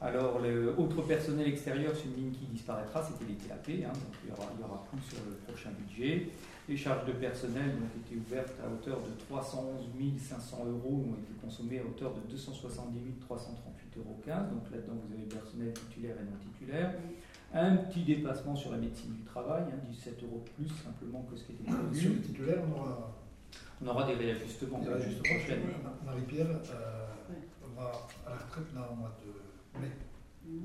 Alors, le autre personnel extérieur, c'est une ligne qui disparaîtra, c'était les TAP, hein, donc il y, aura, plus sur le prochain budget. Les charges de personnel ont été ouvertes à hauteur de 311 500 euros, ont été consommées à hauteur de 270 338,15 euros. Donc là-dedans, vous avez personnel titulaire et non titulaire. Un petit dépassement sur la médecine du travail, 17 hein, euros de plus simplement que ce qui était prévu. Sur les titulaires, on aura on aura des réajustements. Marie-Pierre euh, va à la retraite là, au mois de mai.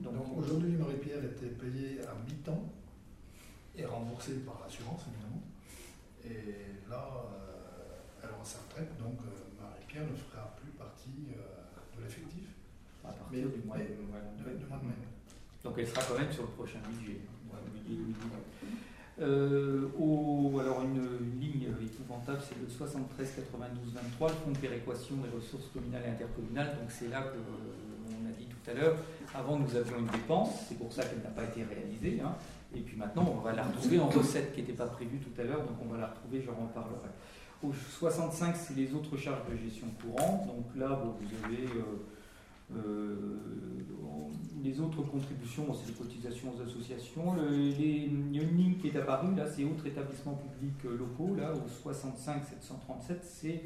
Donc, aujourd'hui, Marie-Pierre était payée à mi-temps et remboursée par l'assurance, évidemment. Et là, euh, elle aura sa retraite, donc euh, Marie-Pierre ne fera plus partie de l'effectif. À partir du mois de, mai. Donc elle sera quand même sur le prochain budget. Euh, alors une, ligne épouvantable, c'est le 73 92 23, le fonds péréquation des ressources communales et intercommunales. Donc c'est là que euh, on a dit tout à l'heure, avant nous avions une dépense, c'est pour ça qu'elle n'a pas été réalisée. Hein. et puis maintenant, on va la retrouver en recette qui n'était pas prévue tout à l'heure, donc on va la retrouver, j'en reparlerai. Au 65, c'est les autres charges de gestion courante. Donc là, vous avez euh, euh, les autres contributions, c'est les cotisations aux associations. il a une ligne qui est apparue, là, c'est autres établissements publics euh, locaux, là, au 65 737, c'est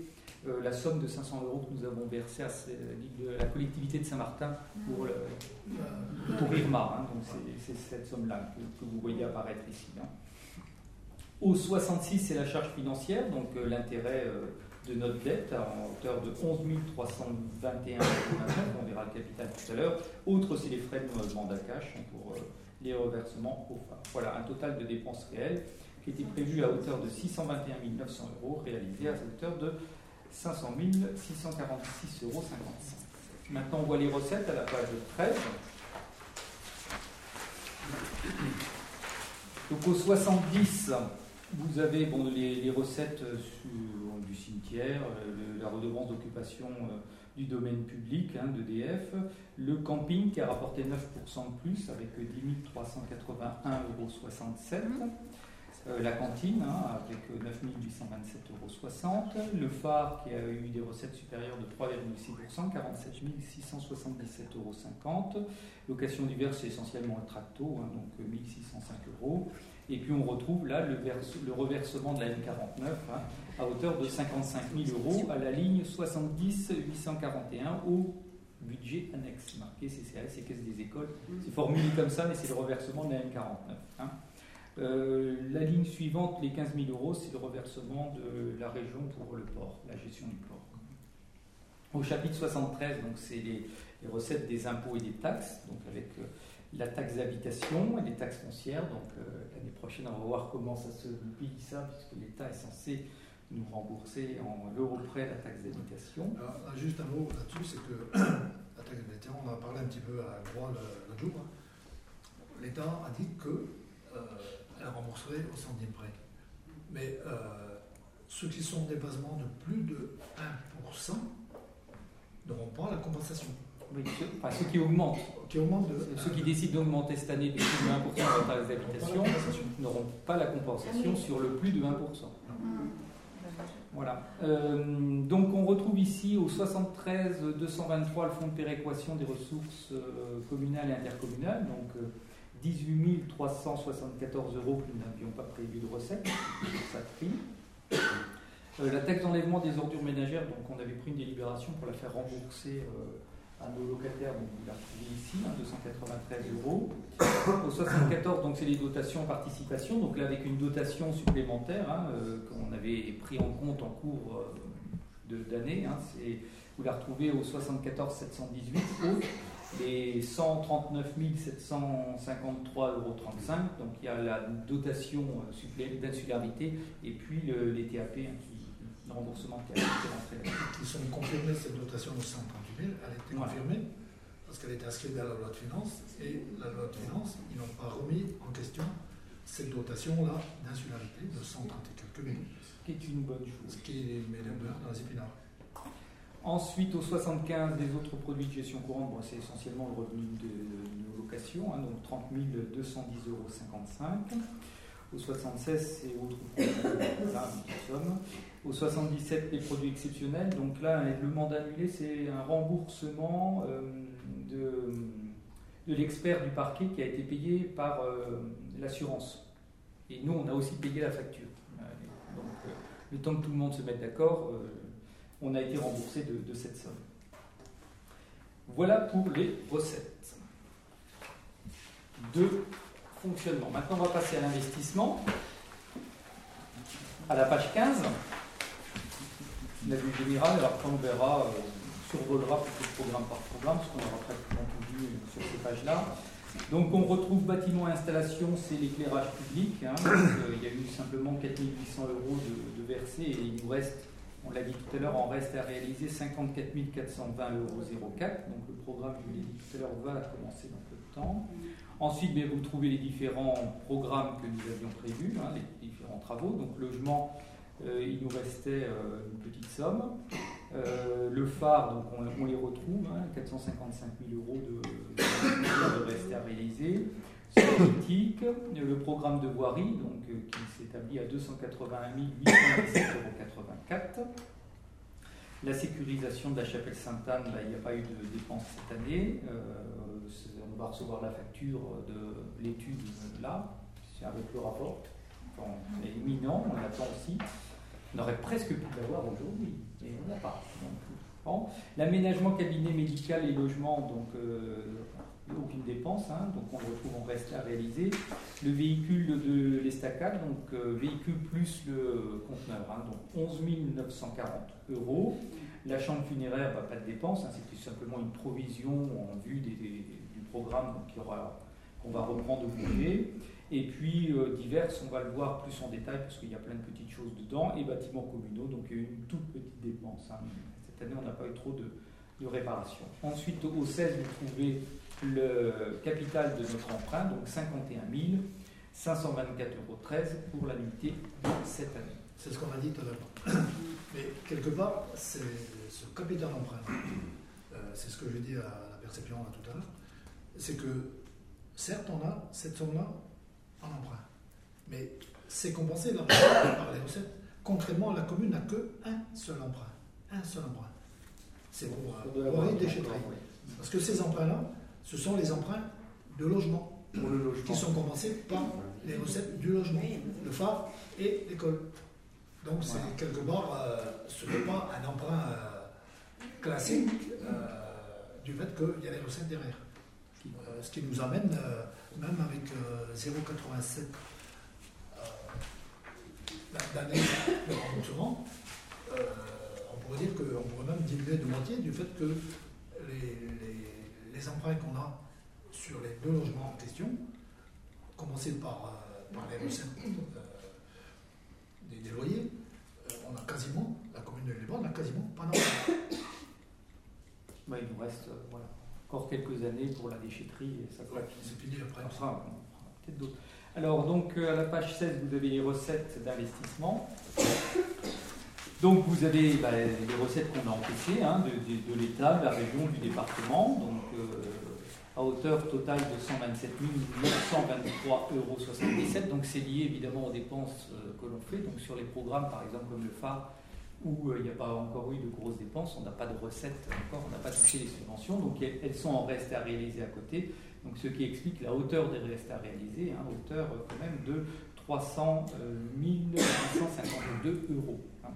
euh, la somme de 500 euros que nous avons versée à la collectivité de Saint-Martin pour, pour Irma. Hein. donc c'est cette somme-là que, vous voyez apparaître ici. Hein. Au 66, c'est la charge financière, donc l'intérêt de notre dette en hauteur de 11 321 on verra le capital tout à l'heure. Autre, c'est les frais de mandat cash pour euh, les reversements au phare. Voilà, un total de dépenses réelles qui était prévu à hauteur de 621 900 euros, réalisé à hauteur de 500 646,55 euros. Maintenant, on voit les recettes à la page 13. Donc au 70, vous avez bon, les, recettes euh, du cimetière, euh, la redevance d'occupation euh, du domaine public hein, d'EDF, le camping qui a rapporté 9% de plus avec 10 381,67 euros. la cantine hein, avec 9 827,60 euros. Le phare qui a eu des recettes supérieures de 3,6%, 47 677,50 euros. Location diverse, c'est essentiellement un tracto, hein, donc 1605 euros. Et puis on retrouve là le, le reversement de la N49 hein, à hauteur de 55 000 euros à la ligne 70 841 au budget annexe marqué CCAS et Caisse des écoles. C'est formulé comme ça, mais c'est le reversement de la N49. Hein. Euh, la ligne suivante, les 15 000 euros, c'est le reversement de la région pour le port, la gestion du port. Au chapitre 73, donc c'est les, recettes des impôts et des taxes, donc avec euh, la taxe d'habitation et les taxes foncières. Donc euh, prochaine, on va voir comment ça se goupille ça, puisque l'État est censé nous rembourser en l'euro près la taxe d'habitation. Juste un mot là-dessus, c'est que la taxe d'habitation, on en a parlé un petit peu à droit le jour. Hein. L'État a dit qu'elle euh, rembourserait au centième près. Mais euh, ceux qui sont en dépassement de plus de 1% n'auront pas la compensation. Oui, ceux, enfin, ceux qui augmentent. qui augmente de. Ceux qui décident d'augmenter cette année de plus de 1% de taxe d'habitation n'auront pas la compensation Ah sur le plus de 1%. Hum. Voilà. Euh, donc on retrouve ici au 73 223 le fonds de péréquation des ressources euh, communales et intercommunales, donc euh, 18 374 euros que nous n'avions pas prévu de recettes, ça. Euh, la taxe d'enlèvement des ordures ménagères, donc on avait pris une délibération pour la faire rembourser euh, à nos locataires, vous la retrouvez ici, hein, 293 euros. Au 74, donc c'est les dotations participation, donc là avec une dotation supplémentaire hein, euh, qu'on avait pris en compte en cours euh, d'année. hein, vous la retrouvez au 74 718 autres, les 139 753,35 euros. Donc il y a la dotation euh, d'insularité et puis le- les TAP, hein, le remboursement TAP. Qui sont confirmés, cette dotation de 138 000, elle a été confirmée parce qu'elle était inscrite dans la loi de finances et la loi de finances, ils n'ont pas remis en question cette dotation-là d'insularité de 130 et quelques mille, Ce qui est une bonne chose. ce qui met le beurre dans les épinards. Ensuite, au 75, les autres produits de gestion courante, bon, c'est essentiellement le revenu de, de nos locations, hein, donc 30 210,55 euros. Au 76, c'est produits, là, une petite somme. Au 77, les produits exceptionnels. Donc là, le mandat annulé, c'est un remboursement euh, de, l'expert du parquet qui a été payé par euh, l'assurance. Et nous, on a aussi payé la facture. Donc, euh, le temps que tout le monde se mette d'accord, on a été remboursé de, de cette somme. Voilà pour les recettes de fonctionnement. Maintenant, on va passer à l'investissement. À la page 15, la vue générale, alors quand on verra, euh, survolera plutôt programme par programme, parce qu'on aura pratiquement tout vu sur ces pages-là. Donc on retrouve bâtiment et installation, c'est l'éclairage public. hein. Euh, il y a eu simplement 4800 euros de, de et il nous reste, on l'a dit tout à l'heure, en reste à réaliser 54 420 euros 04. Donc le programme, je l'ai dit tout à l'heure, va commencer dans peu de temps. Ensuite, vous trouvez les différents programmes que nous avions prévus, hein, les différents travaux. Donc logement, euh, il nous restait euh, une petite somme. Euh, le phare, donc on, les retrouve, hein, 455 000 euros de, de à réaliser. Politique, le programme de voirie, donc, qui s'établit à 281 817,84 euros. La sécurisation de la chapelle Sainte-Anne, là, il n'y a pas eu de dépenses cette année. On va recevoir la facture de l'étude là, avec le rapport. Enfin, c'est imminent, on l'attend aussi. On aurait presque pu l'avoir aujourd'hui, mais on n'a pas. L'aménagement cabinet médical et logement, donc euh, aucune dépense, hein, donc on retrouve en reste à réaliser. Le véhicule de l'estacade, donc euh, véhicule plus le conteneur, hein, donc 11 940 euros. La chambre funéraire, bah, pas de dépense, hein, c'est simplement une provision en vue du programme qu'on va reprendre au budget. Et puis euh, diverses, on va le voir plus en détail parce qu'il y a plein de petites choses dedans. Et bâtiments communaux, donc il y a une toute petite dépense. hein. Cette année, on n'a pas eu trop de, de réparations. Ensuite, au 16, vous trouvez le capital de notre emprunt, donc 51 524,13 euros pour l'annuité de cette année. C'est ce qu'on a dit tout à l'heure. Mais quelque part, c'est ce capital emprunt, euh, c'est ce que j'ai dit à la perception là, tout à l'heure, c'est que certes on a cette somme-là en emprunt, mais c'est compensé là, par les recettes. Concrètement, la commune n'a que un seul emprunt. Un seul emprunt. C'est pour euh, déchetterie. Parce que ces emprunts-là, ce sont les emprunts de logement Pour le logement. qui sont compensés par les recettes du logement, le phare et l'école. Donc c'est Voilà. quelque part, euh, ce n'est pas un emprunt euh, classique euh, du fait qu'il y a les recettes derrière. Euh, ce qui nous amène, euh, même avec euh, 0,87 euh, d'année de remboursement, on pourrait dire qu'on pourrait même diminuer de moitié du fait que les, emprunts qu'on a sur les deux logements en question, commencer par, par les recettes des, loyers, on a quasiment, la commune de Liban n'a quasiment pas d'emprunt. Bah, il nous reste euh, voilà, encore quelques années pour la déchetterie et ça C'est fini après. Fera peut-être d'autres. Alors, donc, euh, à la page 16, vous avez les recettes d'investissement. Donc vous avez bah, les recettes qu'on a encaissées hein, de, de- de l'État, de la région, du département, donc euh, à hauteur totale de 127 923,77 euros. Donc c'est lié évidemment aux dépenses que l'on fait. Donc sur les programmes, par exemple comme le phare, où euh, il n'y a pas encore eu de grosses dépenses, on n'a pas de recettes encore, on n'a pas touché les subventions, donc elles, sont en reste à réaliser à côté. Donc ce qui explique la hauteur des restes à réaliser, hein, hauteur euh, quand même de 300 euh, 552 euros. hein.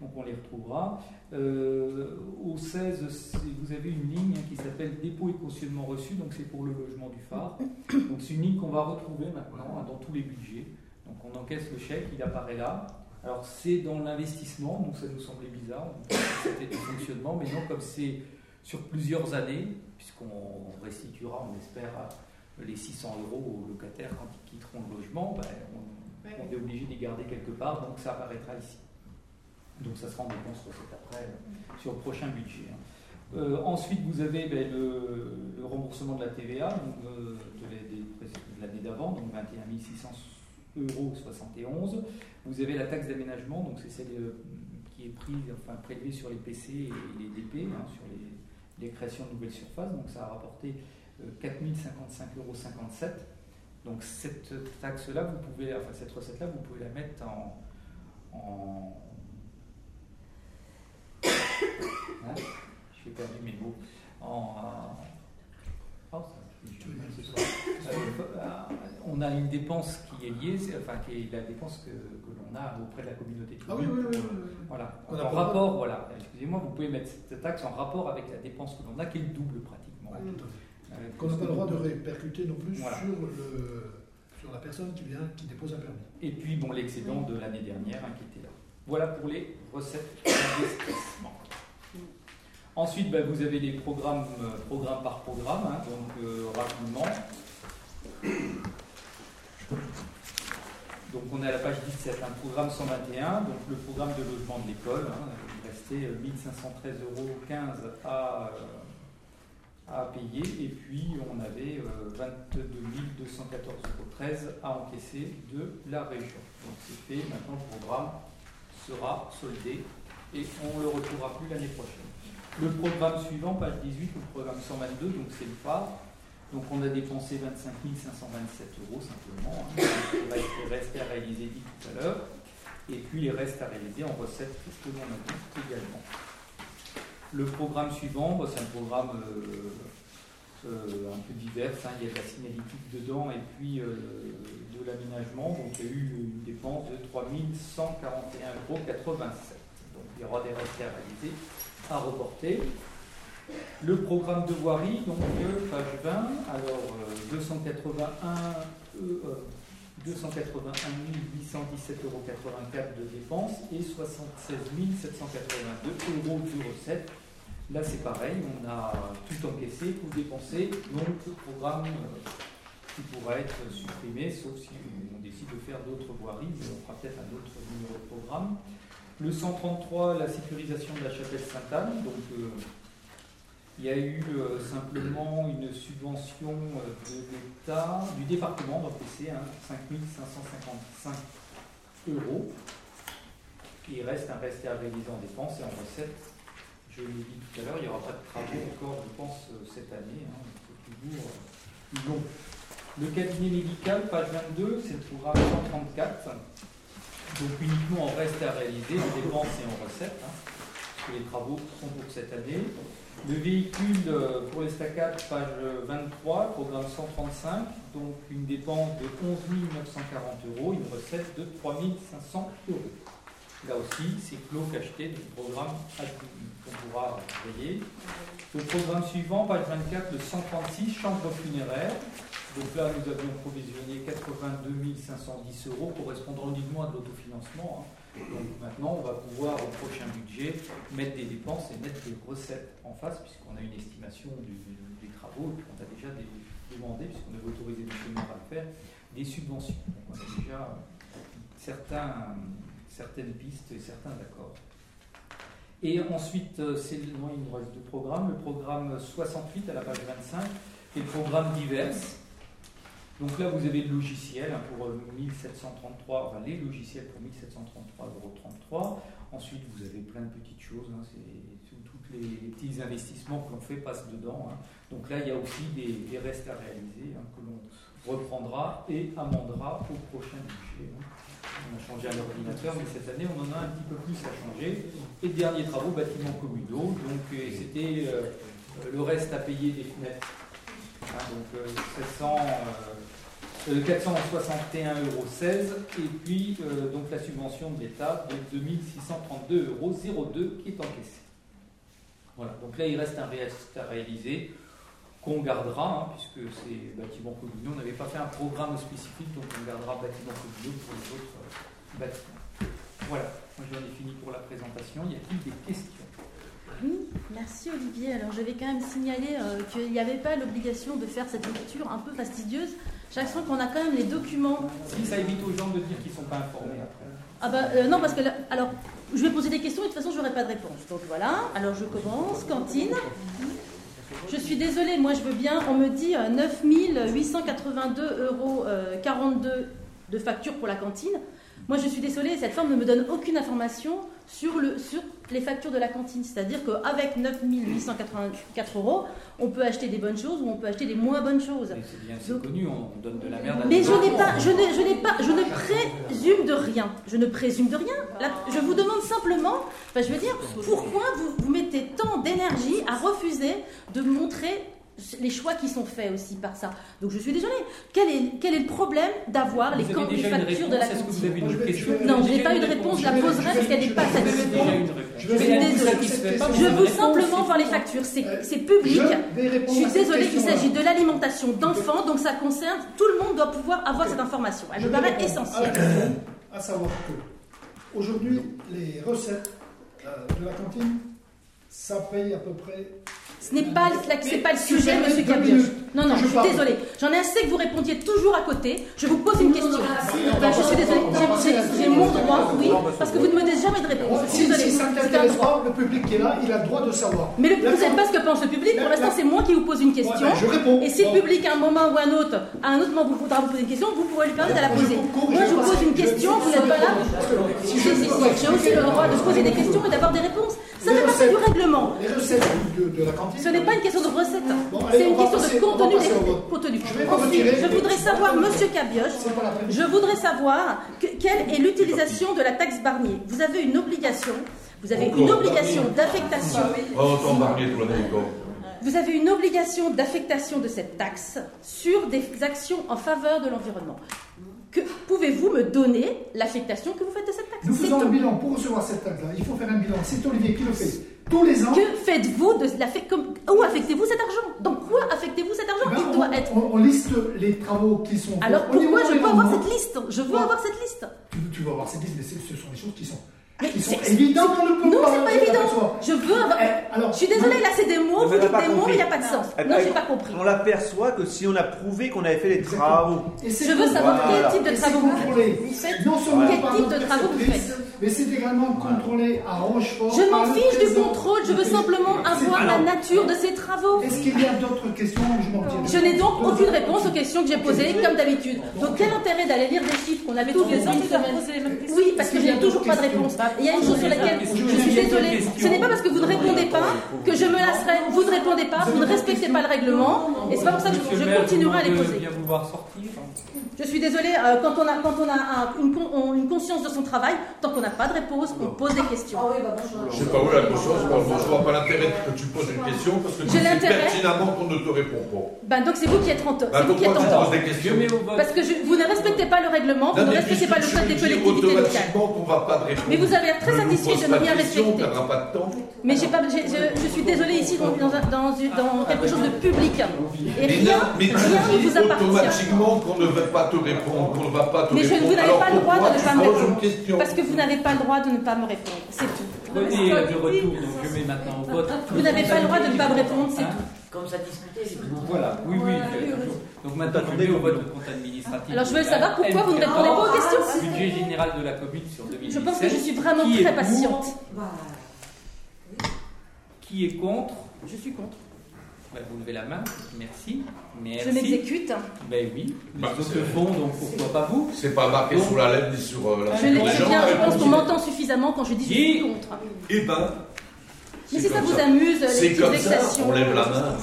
Donc on les retrouvera. Euh, au 16, c'est- vous avez une ligne hein, qui s'appelle dépôt et cautionnement reçu, donc c'est pour le logement du phare. Donc c'est une ligne qu'on va retrouver maintenant dans tous les budgets. Donc on encaisse le chèque, il apparaît là. Alors c'est dans l'investissement, donc ça nous semblait bizarre, c'était du fonctionnement, mais non, comme c'est sur plusieurs années, puisqu'on restituera, on espère, les 600 euros aux locataires quand ils quitteront le logement, ben, on, on est obligé de les garder quelque part, donc ça apparaîtra ici. Donc ça sera en dépense recette après euh, sur le prochain budget. hein. Euh, ensuite, vous avez ben, le, le remboursement de la TVA donc, euh, de l'année d'avant, donc 21 600 euros 71. Vous avez la taxe d'aménagement, donc c'est celle euh, qui est prise, enfin prélevée sur les PC et les DP, hein, sur les, créations de nouvelles surfaces. Donc ça a rapporté euh, 4 055,57 euros. Donc cette taxe-là, vous pouvez, enfin cette recette-là, vous pouvez la mettre en, Hein J'ai perdu mes mots. En, euh, oh, ça, Euh, on a une dépense qui est liée, enfin qui est la dépense que, que l'on a auprès de la communauté. Ah oui, oui, oui. Voilà. On en rapport, voilà. Excusez-moi, vous pouvez mettre cette taxe en rapport avec la dépense que l'on a, qui est le double pratiquement. Ouais, tout à fait. Euh, Qu'on n'a pas le droit de répercuter non plus Voilà. sur, le, sur la personne qui vient, qui dépose un permis. Et puis, bon, l'excédent de l'année dernière hein, qui était là. Voilà pour les recettes d'investissement. Ensuite, ben, vous avez les programmes, euh, programme par programme, hein, donc euh, rapidement. Donc on est à la page 17, un programme 121, donc le programme de logement de l'école. hein, il restait euh, 1513,15 euros à, euh, à payer, et puis on avait euh, 22 214,13 euros à encaisser de la région. Donc c'est fait, maintenant le programme sera soldé et on ne le retrouvera plus l'année prochaine. Le programme suivant, page 18, le programme 122, donc c'est le phare. Donc on a dépensé 25 527 euros simplement. hein. Les restes à réaliser dit tout à l'heure. Et puis les restes à réaliser en recettes que l'on a également. Le programme suivant, bah, c'est un programme euh, euh, un peu divers. hein. Il y a de la signalétique dedans et puis euh, de l'aménagement. Donc il y a eu une dépense de 3 141,87 euros. Donc il y aura des restes à réaliser, à reporter. Le programme de voirie, donc euh, page 20, alors euh, 281, euh, euh, 281 817,84 euros de dépenses et 76 782 euros de recettes. Là, c'est pareil, on a tout encaissé, tout dépensé, donc le programme euh, qui pourra être supprimé, sauf si on décide de faire d'autres voiries, mais on fera peut-être un autre numéro de programme. Le 133, la sécurisation de la chapelle Sainte-Anne, donc euh, il y a eu euh, simplement une subvention euh, de l'État, du département d'OPC, hein, 5 555 euros. Il reste un reste à réaliser en dépenses et en recettes. Je l'ai dit tout à l'heure, il n'y aura pas de travaux encore, je pense, cette année. hein, c'est toujours long. Le cabinet médical, page 22, c'est le programme 134. Donc uniquement en reste à réaliser, en dépenses et en recettes. hein, parce que les travaux sont pour cette année. Le véhicule euh, pour l'estacade, page 23, programme 135, donc une dépense de 11 940 euros, une recette de 3 500 euros. Là aussi, c'est clos cacheté du programme qu'on pourra payer. Le programme suivant, page 24, le 136, chambre funéraire. Donc là, nous avions provisionné 82 510 euros correspondant uniquement à de l'autofinancement. hein. Donc maintenant, on va pouvoir au prochain budget mettre des dépenses et mettre des recettes en face, puisqu'on a une estimation des travaux, et on a déjà demandé, puisqu'on avait autorisé le maire à le faire, des subventions. Donc on a déjà certaines pistes et certains accords. Et ensuite, euh, c'est le il nous reste deux programmes. Le programme 68 à la page 25 et le programme divers. Donc là, vous avez le logiciel hein, pour euh, 1733, enfin les logiciels pour 1733,33 euros. Ensuite, vous avez plein de petites choses. hein, c'est tous les, petits investissements que l'on fait passent dedans. hein. Donc là, il y a aussi des, restes à réaliser que l'on reprendra et amendera au prochain budget. On a changé à l'ordinateur, mais cette année, on en a un petit peu plus à changer. Et derniers travaux, bâtiments communaux. Donc euh, c'était euh, le reste à payer des fenêtres. Donc euh, 700, euh, euh, 461,16 euros et puis euh, donc la subvention de l'État de 2632,02 euros qui est encaissée. Voilà, donc là il reste un reste à réaliser qu'on gardera, hein, puisque c'est bâtiments communaux. On n'avait pas fait un programme spécifique, donc on gardera bâtiments communaux pour les autres bâtiments. Voilà, moi j'en ai fini pour la présentation. Y a-t-il des questions? Oui, merci Olivier. Alors je vais quand même signaler euh, qu'il n'y avait pas l'obligation de faire cette lecture un peu fastidieuse. J'ai l'impression qu'on a quand même les documents. Si ça évite aux gens de dire qu'ils ne sont pas informés après. Ah bah euh, non, parce que là, alors je vais poser des questions et de toute façon je n'aurai pas de réponse. Donc voilà, alors je commence. Cantine. Je suis désolée, moi je veux bien, on me dit euh, 9 882 euros euh, 42 de facture pour la cantine. Moi je suis désolée, cette forme ne me donne aucune information sur, le, sur les factures de la cantine. C'est-à-dire qu'avec 9 884 euros, on peut acheter des bonnes choses ou on peut acheter des moins bonnes choses. Mais c'est bien, connu, on donne de la merde à Mais je n'ai pas, je n'ai, je n'ai pas, je ne présume de rien. Je ne présume de rien. Là, je vous demande simplement, enfin, je veux dire, pourquoi vous, vous mettez tant d'énergie à refuser de montrer les choix qui sont faits aussi par ça. Donc je suis désolée. Quel est, quel est le problème d'avoir les, déjà une factures de la cantine Non, je n'ai pas eu de réponse. Je la poserai parce qu'elle n'est pas réponse. Je suis désolée. Je veux simplement voir les factures. C'est, Euh, c'est public. Je vais Je suis désolée qu'il question-là. s'agit de l'alimentation d'enfants, donc ça concerne tout le monde doit pouvoir avoir cette information. Elle me paraît essentielle. À savoir que aujourd'hui, les recettes euh, de la cantine, ça paye à peu près. Ce n'est pas, pas le sujet, monsieur Cabioche. Non, non, je je suis désolée. J'en ai assez que vous répondiez toujours à côté. Je vous pose une question. Ben, je suis désolée. J'ai- mon droit, oui, parce que vous ne me donnez jamais de réponse. Si, si ça ne droit. pas, le public qui est là, il a le droit de savoir. Mais le, vous savez can- pas ce que pense le public. Pour l'instant, c'est moi qui vous pose une question. Ben, je réponds. Et si le public, à un moment ou à un autre, à un autre moment, vous voudra vous poser une question, vous pourrez lui permettre de la poser. Moi, je vous pose une question, vous n'êtes pas là. J'ai aussi le droit de se poser des questions et d'avoir des réponses. Ça fait partie du règlement. Les recettes de, de la cantine. Ce n'est pas une question de recette, Bon, c'est une question passer- de contenu. des-. Je voudrais savoir, monsieur Cabioche, je voudrais savoir que- quelle est l'utilisation de la taxe Barnier. Vous avez une obligation, vous avez une obligation d'affectation. Oh, Vous avez une obligation d'affectation de cette taxe sur des actions en faveur de l'environnement. Que pouvez-vous me donner l'affectation que vous faites de cette taxe? Nous faisons un bilan pour recevoir cette taxe-là. Il faut faire un bilan. C'est Olivier qui le fait tous les ans. Que faites-vous de comme- Où affectez-vous cet argent? Dans quoi affectez-vous cet argent Ben, Il on, doit être on- on liste les travaux qui sont. Alors pourquoi je peux avoir cette liste? Je veux Ouais. avoir cette liste. Tu, tu vas avoir cette liste, mais ce sont des choses qui sont, Sont c'est- évidentes. On ne peut Non, pas c'est pas évident. Je veux avoir. Eh, alors, Je suis désolée, là c'est des mots, vous dites des mots, il n'y a pas de sens. Eh, Non, eh, j'ai pas compris. On l'aperçoit que si on a prouvé qu'on avait fait les travaux. Je veux savoir Voilà. quel type de travaux vous faites. Non seulement quel type de travaux vous faites Mais c'est également contrôlé à Rochefort. Je m'en le fiche du contrôle, je veux simplement avoir la nature de ces travaux. Est-ce qu'il y a d'autres questions Je m'en tiens. Je n'ai donc aucune réponse aux questions que j'ai posées, comme d'habitude. Donc quel intérêt d'aller lire des chiffres? Qu'on avait tous les ans une semaine Oui, parce que je n'ai toujours pas de réponse. Il y a une chose sur laquelle je suis désolée. Ce n'est pas parce que vous ne répondez pas que je me lasserai. Vous ne répondez pas, vous ne respectez pas le règlement, et c'est pas pour ça que je continuerai à les poser. Je suis désolée, euh, quand on a, quand on a un- une, con- on- une conscience de son travail, tant qu'on n'a pas de réponse, on pose des questions. Je sais pas où la conscience, moi, moi, je vois pas l'intérêt que tu poses une question parce que tu sais pertinemment qu'on ne te répond pas. Ben donc c'est vous qui êtes en tort. Bah, C'est vous qui êtes pourquoi en tu tort. poses des questions. Parce que je- vous ne respectez pas le règlement, vous Non, ne respectez pas le code des collectivités locales. va pas. Mais vous avez l'air très nous satisfait de rien questions, respecter. On perdra pas de temps. Mais j'ai pas, j'ai- je, je suis désolée ici dans, dans, dans dans quelque chose de public. Et Mais rien, mais rien ne dis vous appartient. automatiquement qu'on ne va pas te répondre, qu'on ne va pas te Mais je- répondre. vous n'avez Alors pas le droit de ne pas me répondre. Parce que vous n'avez pas le droit de ne pas me répondre. C'est tout. Prenez du retour, donc je mets maintenant au vote. Vous n'avez pas le droit de ne pas me répondre, c'est Hein tout. Comme ça discutait, c'est tout. Voilà, oui, oui. Donc maintenant, je au vote le compte administratif. Alors je veux de savoir pourquoi vous ne répondez pas aux questions. Budget général de la commune sur 2017. Je pense que je suis vraiment très patiente. Qui est contre? Je suis contre. Ben, Vous levez la main. Merci. Merci. Je m'exécute. Ben oui. Les Bah, autres le font, donc pourquoi pas vous? C'est pas marqué sous la lettre ni sur euh, la Je, je pense qu'on m'entend suffisamment. quand je dis je Et- suis contre. Eh ben, Mais si ça vous amuse, les C'est petites vexations. on lève la main.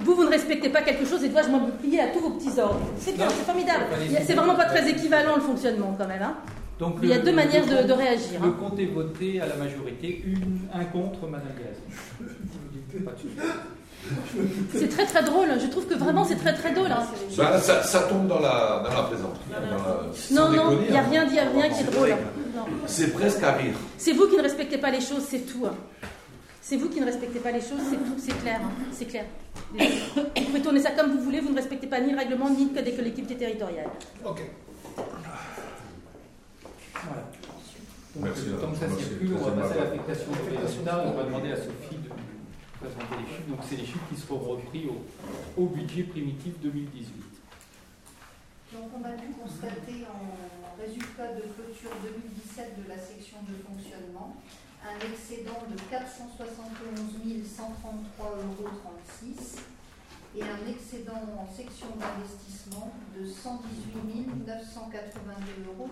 Vous, vous ne respectez pas quelque chose et toi, je m'en plier à tous vos petits ordres? C'est bien, c'est formidable. C'est vraiment pas très équivalent le fonctionnement quand même. hein. Donc, Il y a le- deux manières le de, compte- de réagir. Le hein. compte est voté à la majorité, une, un contre Madame Gaz. C'est très très drôle. Je trouve que vraiment c'est très très drôle. hein. Ben, ça, ça tombe dans la, dans la plaisanterie. dans la- sans Non, non, il n'y a hein. rien, il y a rien qui est drôle. C'est presque à rire. C'est vous qui ne respectez pas les choses, c'est tout. hein. C'est vous qui ne respectez pas les choses, c'est tout, c'est clair. hein. C'est clair. Vous pouvez tourner ça comme vous voulez, vous ne respectez pas ni le règlement ni le code des collectivités territoriales. Ok. Voilà. Donc, Merci, tant que ça circule, on va passer à l'affectation des résultats. On va demander à Sophie de présenter les chiffres. Donc, c'est les chiffres qui seront repris au, budget primitif 2018. Donc on a pu constater en résultat de clôture 2017 de la section de fonctionnement un excédent de 471 133,36 euros et un excédent en section d'investissement de 118 982,18 euros.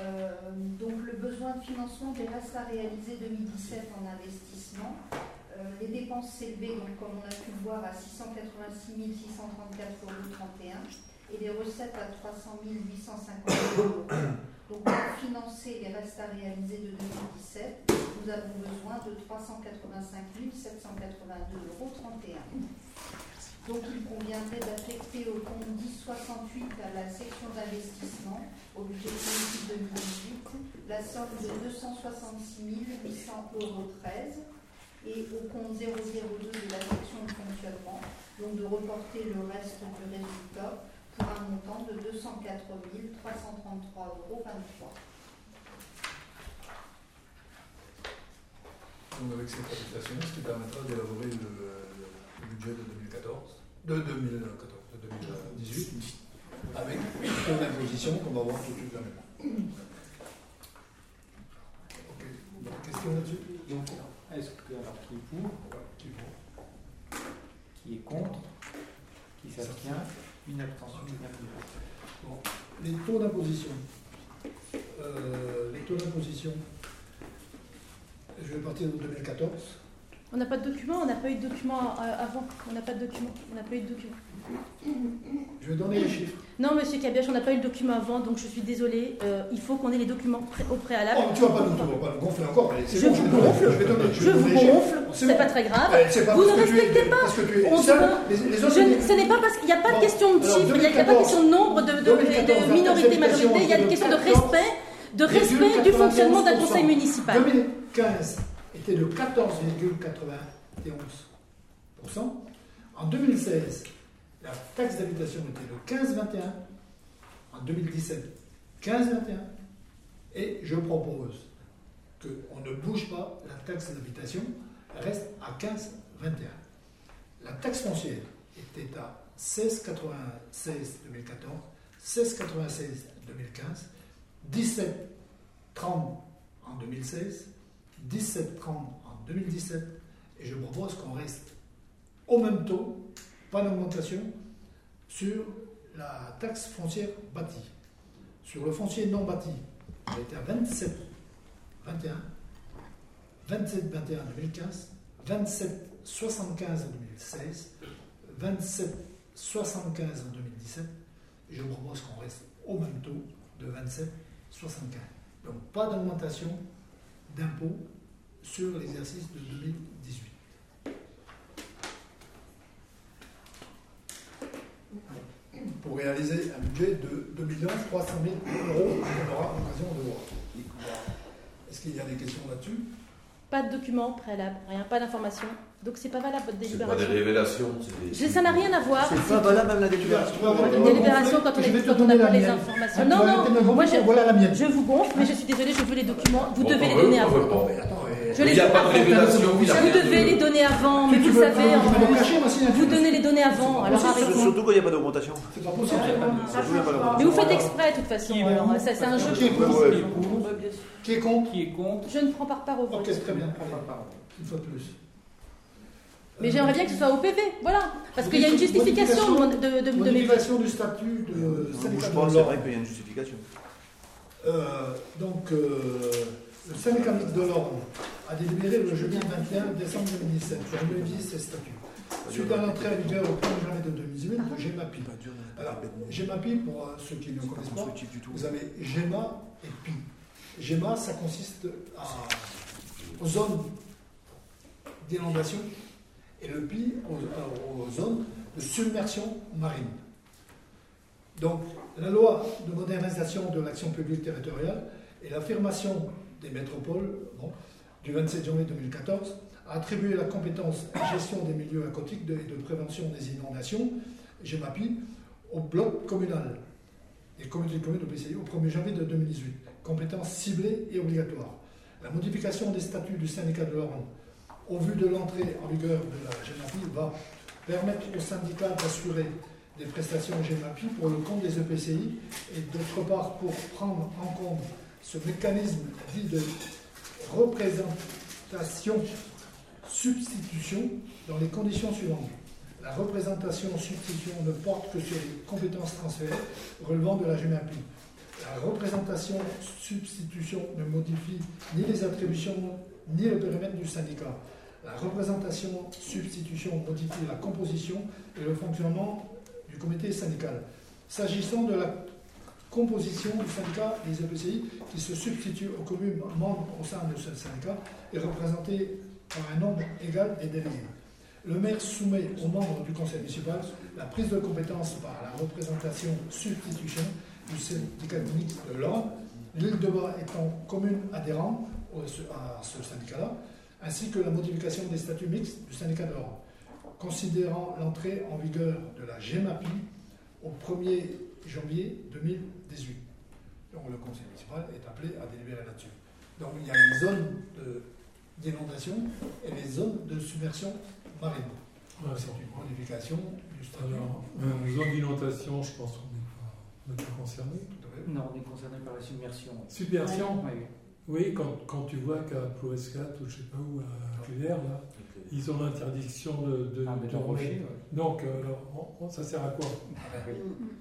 Euh, donc le besoin de financement des restes à réaliser 2017 en investissement. Euh, les dépenses s'élevaient, donc, comme on a pu le voir, à 686 634,31 euros et les recettes à 300 850 euros. Donc pour financer les restes à réaliser de 2017, nous avons besoin de 385 782,31 euros. Donc il conviendrait d'affecter au compte 1068 à la section d'investissement au budget politique 2018 la somme de 266 800 euros et au compte 002 de la section de fonctionnement, donc de reporter le reste du résultat pour un montant de 204 333,23 euros. Donc avec cette ce qui permettra d'élaborer le, budget de 2014, de 2014, de 2018, avec le taux d'imposition qu'on va voir tout de suite maintenant. Ok, D'autres questions là-dessus? Donc, est-ce que, alors, qui est pour? Ouais, qui vont. Qui est contre? Qui s'abstient? Une abstention. une abstention. Bon, les taux d'imposition. Euh, les taux d'imposition. Je vais partir de 2014. On n'a pas de document, on n'a pas eu de document euh, avant. On n'a pas de document, on n'a pas eu de document. Je vais donner les chiffres. Non, monsieur Cabiach, on n'a pas eu le document avant, donc je suis désolée. Euh, il faut qu'on ait les documents pré- au préalable. Oh, tu vas pas nous, tu vas pas nous gonfler encore. c'est Je bon, vous gonfle. Je vais donner, Je vais vous donner les chiffres. gonfle, C'est bon. pas très grave. Pas Vous ne es- respectez pas. On se seul, voit. les, les Je autres- ne- ce n'est pas parce qu'il n'y a pas de question de chiffres, il n'y a, il y a pas de 2014, question de nombre, de, de- 2014, de minorité, majorité, il y a une question de 14, respect, de respect du fonctionnement d'un conseil municipal. 2015 était de 14,91%. En 2016, la taxe d'habitation était de 15,21. En 2017, 15,21. Et je propose qu'on ne bouge pas la taxe d'habitation, reste à 15,21. La taxe foncière était à 16,96 2014, 16,96 2015, 17,30 en 2016, 17,30 en 2017, et je propose qu'on reste au même taux, pas d'augmentation, sur la taxe foncière bâtie. Sur le foncier non bâti, on était à 27, 21, 27, 21 en 2015, 27, 75 en 2016, 27, 75 en 2017, et je propose qu'on reste au même taux de 27, 75. Donc pas d'augmentation d'impôt sur l'exercice de 2018. Pour réaliser un budget de 2 300 000 euros, on aura l'occasion de voir. Est-ce qu'il y a des questions là-dessus? Pas de document préalable, rien, pas d'information. Donc c'est pas valable votre C'est pas des délibération. révélations. c'est des- Ça n'a rien à voir. C'est pas valable même la délibération. Une délibération quand on est- quand on la pas les informations. Non, non, moi, je- voilà la mienne. Je vous gonfle, mais je suis désolée, je veux les documents. Vous Bon, devez les donner on veut Je les Il n'y a ai pas de révélation. Vous devez les donner avant, mais tu vous savez, Vous donnez les données avant, alors. Surtout quand il n'y a pas d'augmentation. C'est pas possible. Mais vous faites exprès de toute façon, ça c'est un jeu. Qui est pour Ouais, Qui est contre Qui est contre Je ne prends pas part au vote. Ok, très bien. Une fois de plus. Mais Euh, j'aimerais bien que ce soit au PV, voilà. Parce qu'il y a une justification de, de, de- de mes votes. Modification du statut de bouge de pas, c'est vrai qu'il y a une justification. Euh, donc, euh, le syndicat mixte de l'ordre a délibéré le jeudi 21 décembre 2017 pour modifier ses statuts. Suite à l'entrée en vigueur au 1er janvier de 2018 de GEMAPI. Alors, GEMAPI, pour euh, ceux qui ne connaissent pas, vous avez GEMA et PI. GEMA, ça consiste à- aux zones d'inondation et le PI aux, aux zones de submersion marine. Donc, la loi de modernisation de l'action publique territoriale et l'affirmation des métropoles bon, du 27 janvier 2014 a attribué la compétence gestion des milieux aquatiques et de prévention des inondations, GEMAPI, au bloc communal et communauté de communes de PCI au 1er janvier de 2018. Compétence ciblée et obligatoire. La modification des statuts du syndicat de l'Orne au vu de l'entrée en vigueur de la GEMAPI va permettre au syndicat d'assurer des prestations GEMAPI pour le compte des EPCI et d'autre part pour prendre en compte ce mécanisme dit de représentation substitution dans les conditions suivantes. La représentation substitution ne porte que sur les compétences transférées relevant de la GEMAPI. La représentation substitution ne modifie ni les attributions ni le périmètre du syndicat. La représentation substitution modifie la composition et le fonctionnement du comité syndical. S'agissant de la composition du syndicat des EPCI qui se substitue aux communes membres au sein de ce syndicat est représentée par un nombre égal des délégués. Le maire soumet aux membres du conseil municipal la prise de compétence par la représentation substitution du syndicat mixte de l'Orne, l'île de Bas étant commune adhérente au- à ce syndicat-là, ainsi que la modification des statuts mixtes du syndicat de l'Orne, considérant l'entrée en vigueur de la GEMAPI au 1er janvier 2018. Donc le conseil municipal est appelé à délibérer là-dessus. Donc il y a les zones d'inondation et les zones de submersion marine. Ouais, C'est une modification du statut. Alors, euh, zone d'inondation, je pense qu'on n'est pas, concerné. Non, on est concerné par la submersion. Submersion Oui. Oui, quand, quand tu vois qu'à Ploescat ou je sais pas où, à Claire, là, ils ont l'interdiction de, de, Ah, de Rocher, ouais. Donc, euh, alors, on- on- ça sert à quoi?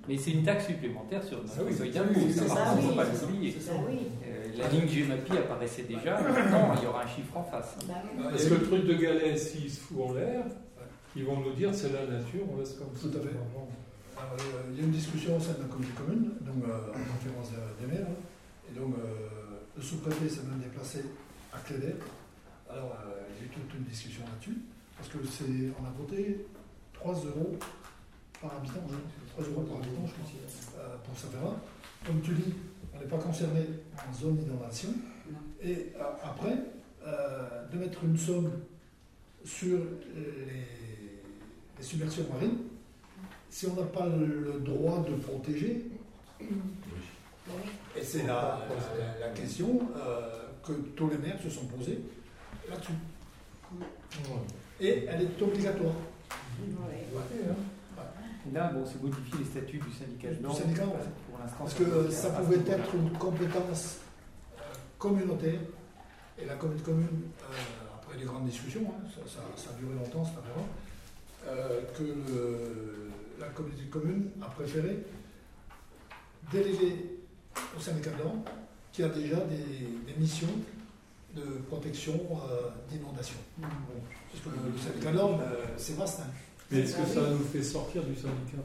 Mais c'est une taxe supplémentaire sur notre Ah oui, oui, ça, ça, contre, faut oui, pas ça, l'oublier. ça. Euh, La ligne GMAPI apparaissait déjà, maintenant il y aura un chiffre en face. Parce que le truc de Galais, s'il se fout en l'air, ils vont nous dire c'est la nature, on laisse comme ça. Tout à fait. Alors, euh, il y a une discussion au sein de la communauté commune, donc euh, en conférence des maires, hein. et donc euh, le sous-préfet s'est même déplacé à Clédet. Alors euh, eu toute une discussion là-dessus, parce que c'est, on a voté 3 euros par habitant, je crois. 3 euros par habitant, je pense, euh, pour ça faire. Comme tu dis, on n'est pas concerné en zone d'inondation, et euh, après, euh, de mettre une somme sur les, les submersions marines, si on n'a pas le, le droit de protéger, et c'est la, la- la question euh, que tous les maires se sont posés là-dessus. Et elle est obligatoire. Là, bon, c'est modifier les statuts du syndicat de syndicat. Pour l'instant, Parce que ne ça pas pouvait être une compétence euh, communautaire, et la communauté commune, euh, après des grandes discussions, hein, ça, ça- ça a duré longtemps, c'est affaire, euh, que le- la communauté commune a préféré déléguer au syndicat de l'ordre, qui a déjà des, des missions de protection euh, d'inondation. Bon, parce que le syndicat euh, c'est vaste. hein. Mais est-ce que ça nous fait sortir du syndicat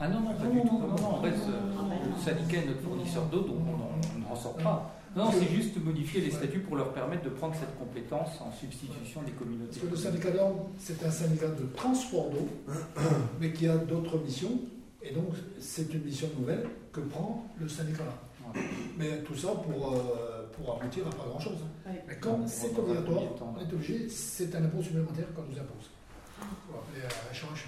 Ah non, non, pas du tout. Non, non, on reste, euh, le syndicat est notre fournisseur d'eau, donc on n'en sort pas. Non, c'est juste modifier les statuts pour leur permettre de prendre cette compétence en substitution des communautés. Parce que le syndicat de l'ordre, c'est un syndicat de transport d'eau, mais qui a d'autres missions, et donc c'est une mission nouvelle que prend le syndicat là. Mais tout ça pour, euh, pour aboutir à pas grand-chose. hein. Mais comme c'est un obligatoire, on est obligé, c'est un impôt supplémentaire qu'on nous impose. Pour appeler à charge.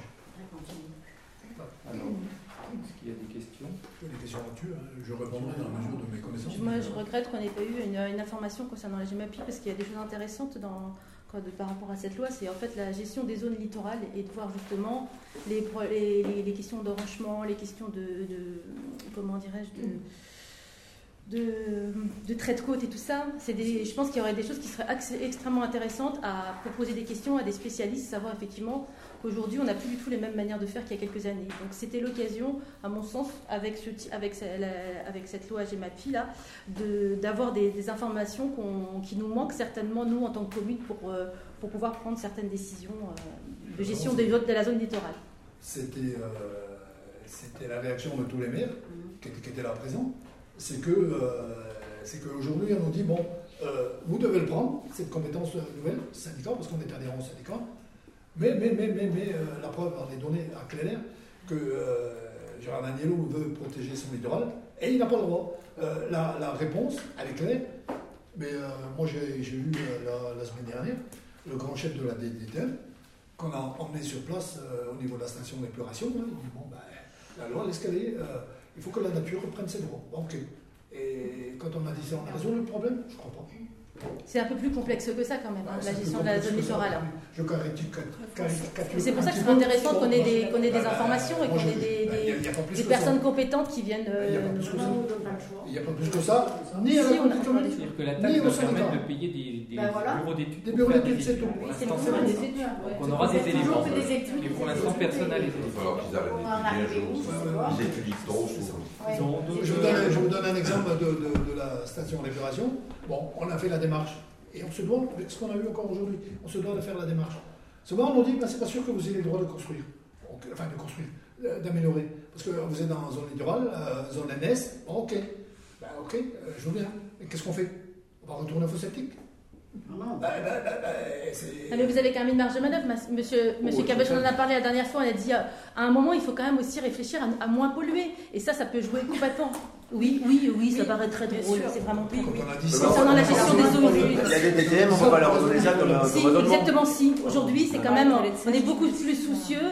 Alors, est-ce qu'il y a des questions? Des questions là-dessus, hein. je répondrai dans la mesure de mes connaissances. Moi, je regrette qu'on n'ait pas eu une, une information concernant la GMAPI parce qu'il y a des choses intéressantes dans, quoi, de- par rapport à cette loi. C'est en fait la gestion des zones littorales et de voir justement les, pro- les, les- les questions d'enrochement, les questions de, de- comment dirais-je, de, de, de trait de côte et tout ça. C'est des, je pense qu'il y aurait des choses qui seraient extrêmement intéressantes à proposer des questions à des spécialistes, savoir effectivement qu'aujourd'hui on n'a plus du tout les mêmes manières de faire qu'il y a quelques années. Donc c'était l'occasion, à mon sens, avec, ce, avec, la- avec cette loi GEMAPI là, de- d'avoir des, des informations qui nous manquent certainement nous en tant que commune pour, euh, pour pouvoir prendre certaines décisions euh, de gestion de, de la zone littorale. C'était euh, c'était la réaction de tous les maires qui, étaient- qui étaient là présents. C'est que euh, qu'aujourd'hui, on nous dit bon, euh, vous devez le prendre, cette compétence nouvelle, syndicat, parce qu'on est adhérent au syndicat. Mais, mais, mais, mais, mais euh, la preuve en est donnée à clair que euh, Gérard Daniello veut protéger son littoral et il n'a pas le droit. La, la réponse, elle est claire. Mais moi, j'ai eu la, semaine dernière le grand chef de la DDTM qu'on a emmené sur place au niveau de la station d'épuration. hein. Il dit bon, ben, la loi, l'escalier, il faut que la nature reprenne ses droits. Ok. Et quand on a dit ça, on a résolu le problème Je crois pas. C'est un peu plus complexe que ça quand même, hein, Ah, la gestion de la zone littorale. Je caricature. C'est pour ça que c'est intéressant qu'on ait des, qu'on ait des Bah, informations et qu'on ait des, bah, personnes compétentes qui viennent. Il y a pas euh, n'y a pas plus que ça, ni à Si, la on a- commune C'est-à-dire que la Ni taxe au va permettre de payer des, des voilà. bureaux d'études. Des bureaux d'études, c'est études. tout. On aura des éléments. Mais pour l'instant, personne n'a les Il va éléments. falloir qu'ils arrêtent d'étudier un jour. Ils étudient trop, je. Ouais. Ont Je vous, donne, je vous donne un exemple de, de- de la station d'épuration. Bon, on a fait la démarche. Et on se doit, ce qu'on a eu encore aujourd'hui, on se doit de faire la démarche. Souvent, on nous dit, ben, c'est pas sûr que vous ayez le droit de construire. Enfin, de construire, euh, d'améliorer. Parce que vous êtes dans zone littorale, euh, zone NS, bon, ok. Ben, ok, euh, je veux bien. Mais qu'est-ce qu'on fait? On va retourner au faux septique Non. ben, ben, ben, ben, c'est... Ah, mais vous avez quand même une marge de manœuvre, monsieur, monsieur Oh, on en a parlé la dernière fois, on a dit euh, à un moment il faut quand même aussi réfléchir à, à moins polluer. Et ça, ça peut jouer complètement. Oui, oui, oui, ça Oui, paraît très bien drôle, sûr. c'est vraiment très drôle. Concernant la gestion des eaux usées. Il y a des DTM, on va pas leur donner ça comme un Si, exactement si. Aujourd'hui, c'est quand même, on est beaucoup plus soucieux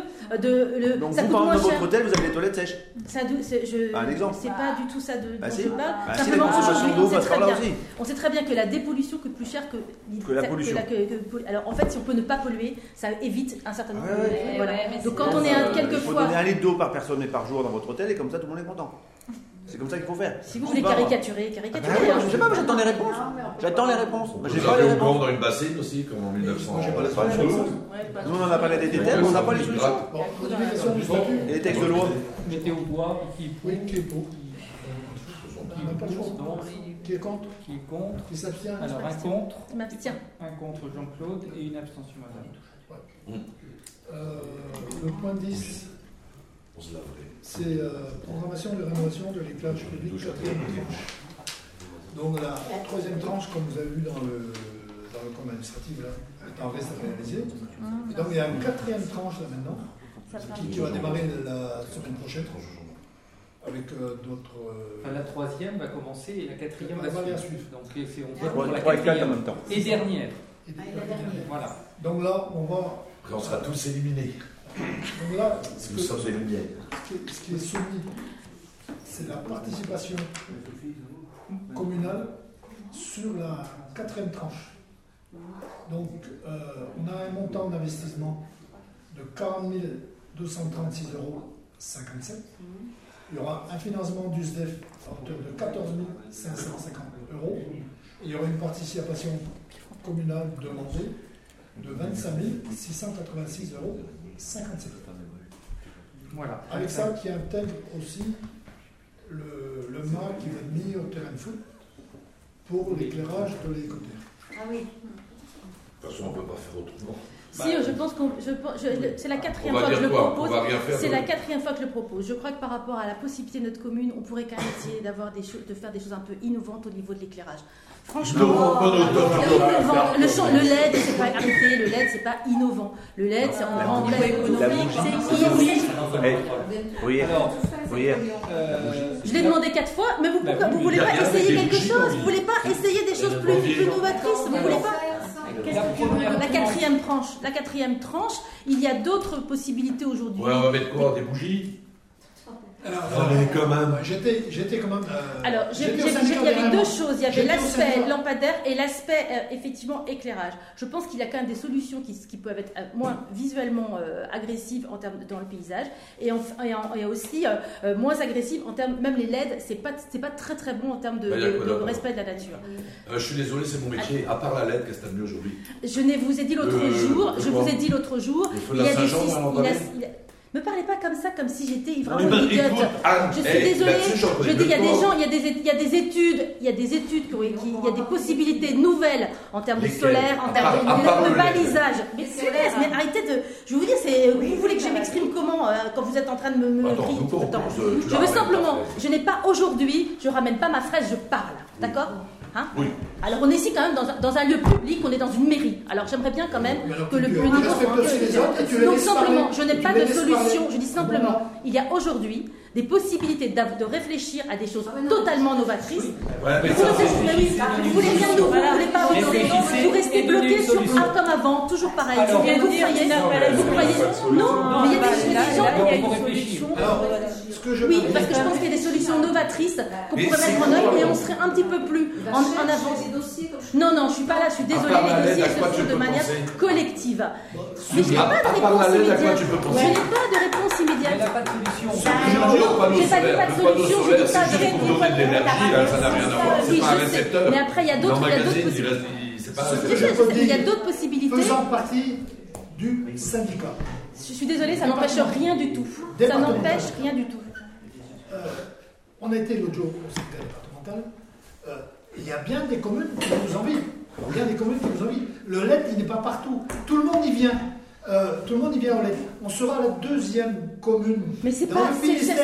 de. Le, Donc ça vous, coûte par moins exemple, dans votre hôtel, vous avez des toilettes sèches. Ça, je, Un exemple. C'est pas du tout ça de, Bah dont si. je parle. Bah si, la Simplement, d'eau on sait très bien. aussi. On sait très bien que la dépollution coûte plus cher que, Que la pollution. que- que- que- alors en fait, si on peut ne pas polluer, ça évite un certain nombre Ouais, de. Donc quand on est Euh, Il faut quelquefois. donner un litre d'eau par personne et par jour dans votre hôtel et comme ça tout le monde est content. C'est comme ça qu'il faut faire. Si vous voulez caricaturer, Ah caricaturez. ben, hein. Je sais pas, mais j'attends les réponses. J'attends les réponses. Moi, J'ai pas les réponses. dans une bassine aussi, comme en 1900. Moi, j'ai pas Nous on en a parlé des DTM, on n'a pas les solutions. Et les textes de loi. Mettez au bois, qui est qui est pour qui On n'a pas le est choix. contre, Qui est contre qui est contre. Qui s'abstient Alors un contre, un contre Jean-Claude et une abstention madame. Euh, Le point 10, On se laverait. c'est euh, programmation de rénovation de l'éclairage public, quatrième tranche. Donc la troisième tranche, comme vous avez vu dans le, dans le compte administratif, là, est en reste à réaliser. Et donc il y a une quatrième tranche là maintenant, qui, qui va démarrer la semaine prochaine, avec euh, d'autres... euh, Enfin, la troisième va commencer et la quatrième va va suivre. suivre. Donc c'est- on vote pour la trois et quatre en quatrième même temps. et dernière. et Ah, et la dernière. Voilà. Donc là, on va... Après, on sera tous éliminés. Donc là, ce, que- qui est soumis, c'est la participation communale sur la quatrième tranche. Donc, euh, on a un montant d'investissement de 40 236,57 euros. Il y aura un financement du SDEF à hauteur de 14 550 euros. Et il y aura une participation communale demandée de 25 686,57 euros. Voilà. Avec ça, qui intègre aussi le, le mât qui va être mis au terrain de foot pour l'éclairage de l'hélicoptère. Ah oui. De toute façon, on ne peut pas faire autrement. Si, je pense qu'on. je pense- le- C'est la quatrième fois que je le propose. C'est la quatrième fois que je le propose. Je crois que par rapport à la possibilité de notre commune, on pourrait quand même essayer d'avoir des choses, de faire des choses un peu innovantes au niveau de l'éclairage. Franchement, le, LED, c'est pas arrêté. Le LED, c'est pas innovant. Le LED, c'est en pleine bougie. économique. La C'est innovant. Eh, Oui, euh, Je l'ai demandé quatre fois, mais vous, Bah pourquoi- oui, vous voulez pas essayer quelque chose? Vous voulez pas essayer des choses plus, plus novatrices Vous voulez pas la quatrième tranche, la quatrième tranche, il y a d'autres possibilités aujourd'hui. Ouais, on va mettre quoi Des bougies? Alors, quand même. J'étais, j'étais quand même. euh, Alors, il y avait deux choses. Il y avait l'aspect lampadaire et l'aspect euh, effectivement éclairage. Je pense qu'il y a quand même des solutions qui, qui peuvent être euh, moins visuellement euh, agressives en termes dans le paysage et, en- et, en- et aussi euh, euh, moins agressives en termes même les LED. C'est pas c'est pas très très bon en termes de, Bah, de- de respect de la nature. Euh, je suis désolé, c'est mon métier. À part la lettre, qu'est-ce que t'as de mieux aujourd'hui Je n'ai vous ai dit l'autre jour. Je vous ai dit l'autre jour. Il y la a des Me parlez pas comme ça, comme si j'étais Eh vraiment ben, idiote. écoute, Anne, Je suis hey, désolée, je dis, il y a des gens, il y a des, il y a des études, il y a des études, qui ont- qui- il y a des possibilités nouvelles en termes de solaire, en termes de, balisage. Mais, solaire, mais arrêtez de. Je vais vous dire, c'est, vous voulez que je m'exprime comment euh, quand vous êtes en train de me, me Attends, crier? nous, tout le on temps pense, euh, Je veux simplement, je n'ai pas aujourd'hui, je ramène pas ma fraise, je parle, d'accord? Hein Oui. Alors on est ici quand même dans un, dans un lieu public, on est dans une mairie. Alors j'aimerais bien quand même que le, les Donc simplement, parler. je n'ai pas de solution. parler. Je dis simplement, il y a aujourd'hui des possibilités de réfléchir à des choses Ah, totalement novatrices. Vous, voulez rien de nouveau, vous voulez pas vous restez bloqué sur ah comme avant, toujours pareil. Alors, vous croyez, vous croyez, non, mais il y a des, bah, il y a là, des gens, là, il y a il faut une réfléchir. solution. Alors, ce que je oui, parce que je pense qu'il y a des solutions novatrices qu'on Mais pourrait mettre en œuvre et on serait un petit peu plus en, en avance. Non, non, je suis pas là, je suis désolée, les dossiers se font de manière collective. Mais je n'ai pas de réponse immédiate. Je n'ai pas de réponse immédiate. Je pas dit solaire, pas de solution, je dis de l'énergie, là, ça n'a rien à voir. Oui, C'est pas un récepteur. Mais après, il y a d'autres possibilités. il- y a d'autres possibilités. Faisant partie du syndicat. Je suis désolée, ça n'empêche rien du tout. Ça n'empêche rien du tout. Euh, on a été l'autre jour au syndicat départemental. Euh, il y a bien des communes qui nous envient. Il y a des communes qui nous envient. Le LED, il n'est pas partout. Tout le monde y vient. Euh, tout le monde y vient au LED. On sera la deuxième commune. Mais c'est pas, c'est ça,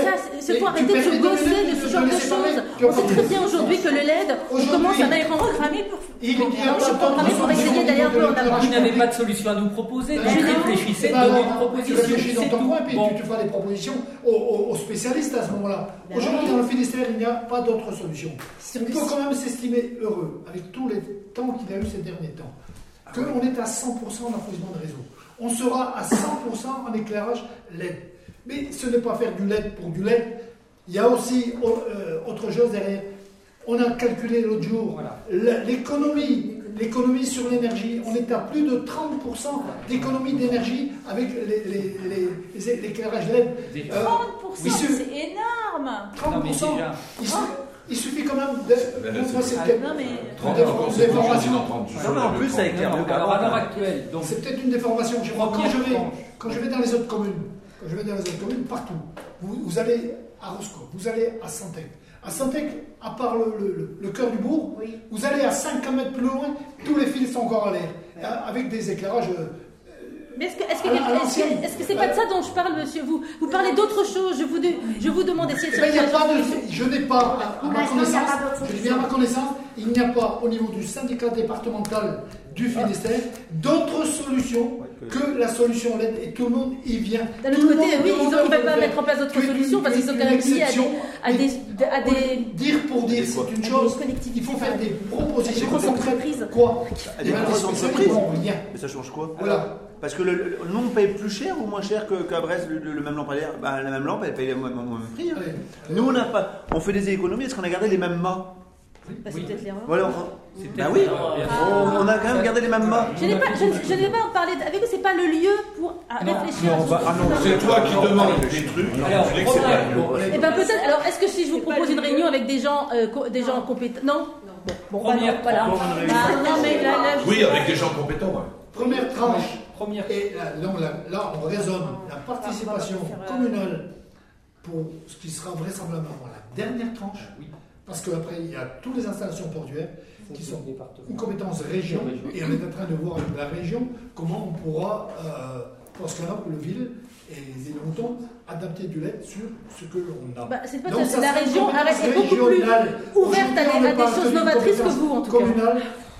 c'est faut arrêter de se gosser de de ce genre de choses. On sait très bien aujourd'hui que le LED, on commence à en Programmé pour. Il pour de essayer d'aller un peu en avant. Vous n'avez pas de solution à nous proposer, donc Ben, réfléchissez, Eh ben donnez une Tu proposition. réfléchis dans ton coin, puis Bon. tu feras des propositions aux, aux- aux spécialistes à ce moment-là. Ben Aujourd'hui, dans le Finistère, il n'y a pas d'autre solution. On peut quand même s'estimer heureux, avec tous les temps qu'il a eu ces derniers temps, qu'on est à 100% en approvisionnement de réseau. On sera à 100% en éclairage LED. Mais ce n'est pas faire du LED pour du LED. Il y a aussi euh, autre chose derrière. On a calculé l'autre jour Voilà. l'économie, l'économie sur l'énergie. On est à plus de 30% d'économie d'énergie avec les- les- les- les- l'éclairage LED. Déjà. Euh, 30%, Monsieur- c'est énorme. 30%. Non, mais déjà. Il, suffit, quand même de. Ben là, moi, c'est- peut-être- Non, mais. 30 Des- encore, des c'est plus, formations. je dis non, 30, je suis Non, mais en plus, le ça plan. éclaire Non, mieux non, alors à l'heure actuelle, donc C'est peut-être une déformation. Je crois, quand, je vais, quand je vais dans les autres communes, quand je vais dans les autres communes, partout, vous, vous allez à Roscoe, vous allez à Santec. À Santec, à part le, le- cœur du bourg, Oui. vous allez à 50 mètres plus loin, tous les fils sont encore à l'air, euh, avec des éclairages. Mais est-ce que est-ce que à est-ce que- c'est pas de ça dont je parle, monsieur? Vous vous parlez d'autre chose. Je vous de- je vous demande d'essayer de Eh ben, il n'y a pas de, je n'ai pas, à, à Pour ma connaissance, je dis bien à ma connaissance, il n'y a pas au niveau du syndicat départemental du Finistère d'autre solution que la solution LED et tout le monde y vient. D'un autre côté, oui, ils ne de veulent pas mettre en place d'autres solutions parce qu'ils sont quand même liés à des, à des, à des, Dire pour dire, c'est une chose. Il faut faire des des propositions grosses concrètes. entreprises. Quoi? Des grosses entreprises. rien. Mais ça change quoi? Voilà. Parce que le, le- nous, on paye plus cher ou moins cher que- qu'à Brest le, le- le même lampadaire? Bah, La même lampe, elle paye le même, même prix. hein. Nous, on, n'a pas, on fait des économies parce qu'on a gardé les mêmes mâts. Bah, c'est Oui. peut-être l'erreur. Voilà, on, bah oui, on, on a quand même gardé les mêmes mâts. Je n'ai pas, je, vais pas en parler avec vous, c'est pas le lieu pour Non, réfléchir. non, bah, ah non, c'est toi qui demandes des trucs. Alors, Eh ben peut-être. Alors, est-ce que si je vous propose une réunion avec des gens, euh, co- des gens compétents Non? Bon, bon, Première voilà. tranche. Ah, non, mais là, Oui, avec des gens compétents. ouais. Première tranche. Première. Et là, donc, là, là, on raisonne la participation communale pour ce qui sera vraisemblablement la dernière tranche. Oui. Parce qu'après, il y a toutes les installations portuaires qui sont une compétence région. Et on est en train de voir avec la région comment on pourra, euh, parce que là, le ville et les îles Moutons, adapter du lait sur ce que l'on a. Bah, c'est pas Donc, ça la région est beaucoup plus régionale. ouverte à à des choses novatrices que vous, en tout cas.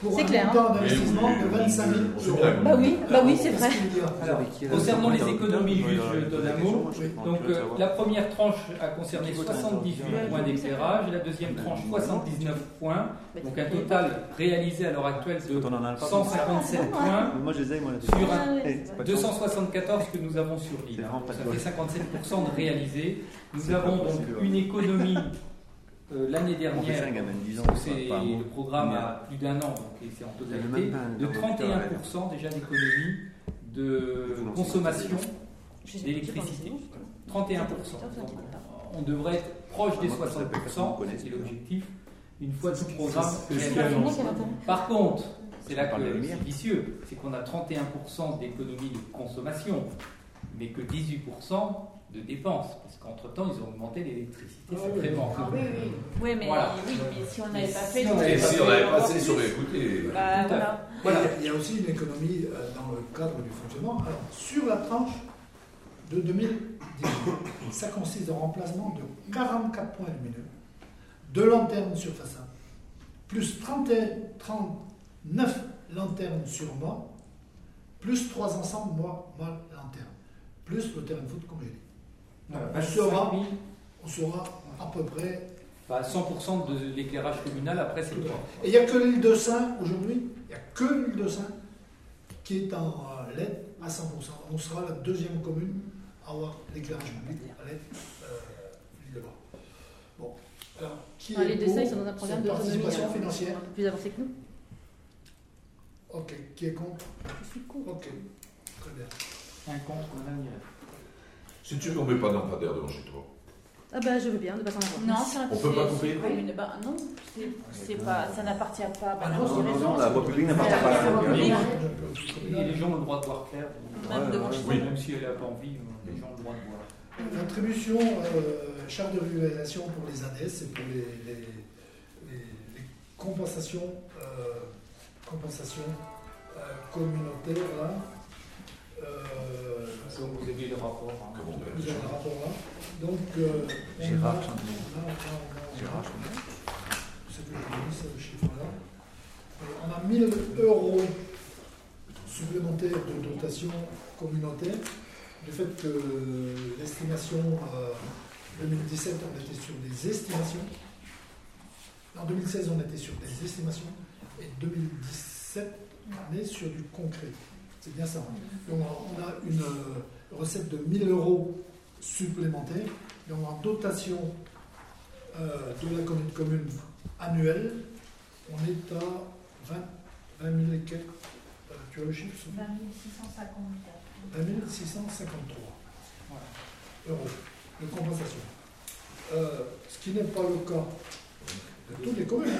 Pour C'est un clair, montant hein. d'investissement de oui, 25 000 oui, euros. oui. Bah oui, bah oui, c'est vrai. Alors, concernant les économies, juste, je donne un mot. Donc, euh, la première tranche a concerné 78 points d'éclairage, et la deuxième tranche 79 points. Donc, un total réalisé à l'heure actuelle de Quand on en a pas 157 points sur un Ah. 274 que nous avons sur l'île. Ça fait 57% de réalisé. Nous avons donc possible. une économie euh, l'année dernière. un gamin de 10 ans. parce que c'est le programme a plus d'un an, donc c'est en totalité, de interlocuteur, 31% déjà d'économie de consommation d'électricité. c'est 31%. bon, Donc, on devrait être proche des Moi, ça s'appelle personne 60%, connaît, c'est l'objectif, une fois tout le programme l'intérêt. Par contre, c'est là que c'est vicieux, c'est qu'on a 31% d'économie de consommation, mais que 18% de dépenses, parce qu'entre-temps, ils ont augmenté l'électricité Ah oui. Ah oui, oui. Oui, mais, Voilà. oui, mais si on ne l'avait pas fait, Si on Et pas si on avait passé, ils auraient écouté. Bah, voilà. Voilà. Il y a aussi une économie euh, dans le cadre du fonctionnement. Alors, sur la tranche de 2018, ça consiste en remplacement de 44 points lumineux, de lanternes sur façade, plus 31 39 lanternes sur mât, plus 3 ensembles moi, mât, lanterne, plus le terrain de foot comme j'ai dit. Voilà, On 25 saura, 000, on saura à peu près. bah, 100% de l'éclairage communal, après c'est le droit. Et il n'y a que l'île de Saint aujourd'hui, il n'y a que l'île de Saint qui est en euh, LED à 100%. On sera la deuxième commune à avoir l'éclairage public à LED, euh, l'île de Bas. Bon, alors, qui Ah, est les dessins, ils sont dans un programme d'autonomie. participation alors, financière Un peu plus avancé que nous. Ok, qui est contre Je suis con. Ok, très bien. Un contre, madame Mireille. Si tu ne mets pas d'un lampadaire devant chez toi. Ah bah je veux bien, de pas en avoir. Non, ça, On peut c'est- pas couper. Bah, non, pas, ça n'appartient pas. Ah non. Non, non, la voie publique n'appartient pas à la voie publique. Et les gens ont le droit de voir clair. Même devant Ouais, chez oui. Même si elle n'a pas envie, euh, les gens ont le droit de voir. L'attribution euh, charte de régulation pour les ADS, c'est pour les, les- les- les compensations, euh, compensations euh, communautaires. Là. Euh, Donc vous avez le rapport. hein. Comment vous avez le rapport là. Donc, euh, on Gérard, a- j'en ai- on a- on a- on a- Gérard, je ce chiffre-là. Et On a 1000 euros supplémentaires de dotation communautaire. Du fait que l'estimation euh, 2017, on était sur des estimations. En 2016, on était sur des estimations. Et 2017, on est sur du concret. C'est bien ça. hein. Donc, on a une euh, recette de 1000 euros supplémentaires. Donc, en dotation euh, de la commune commune annuelle, on est à 20, 20 000 et quelques. Euh, tu as le chiffre Sophie 20 654. 20 653 euros de compensation. Euh, ce qui n'est pas le cas de toutes les communes.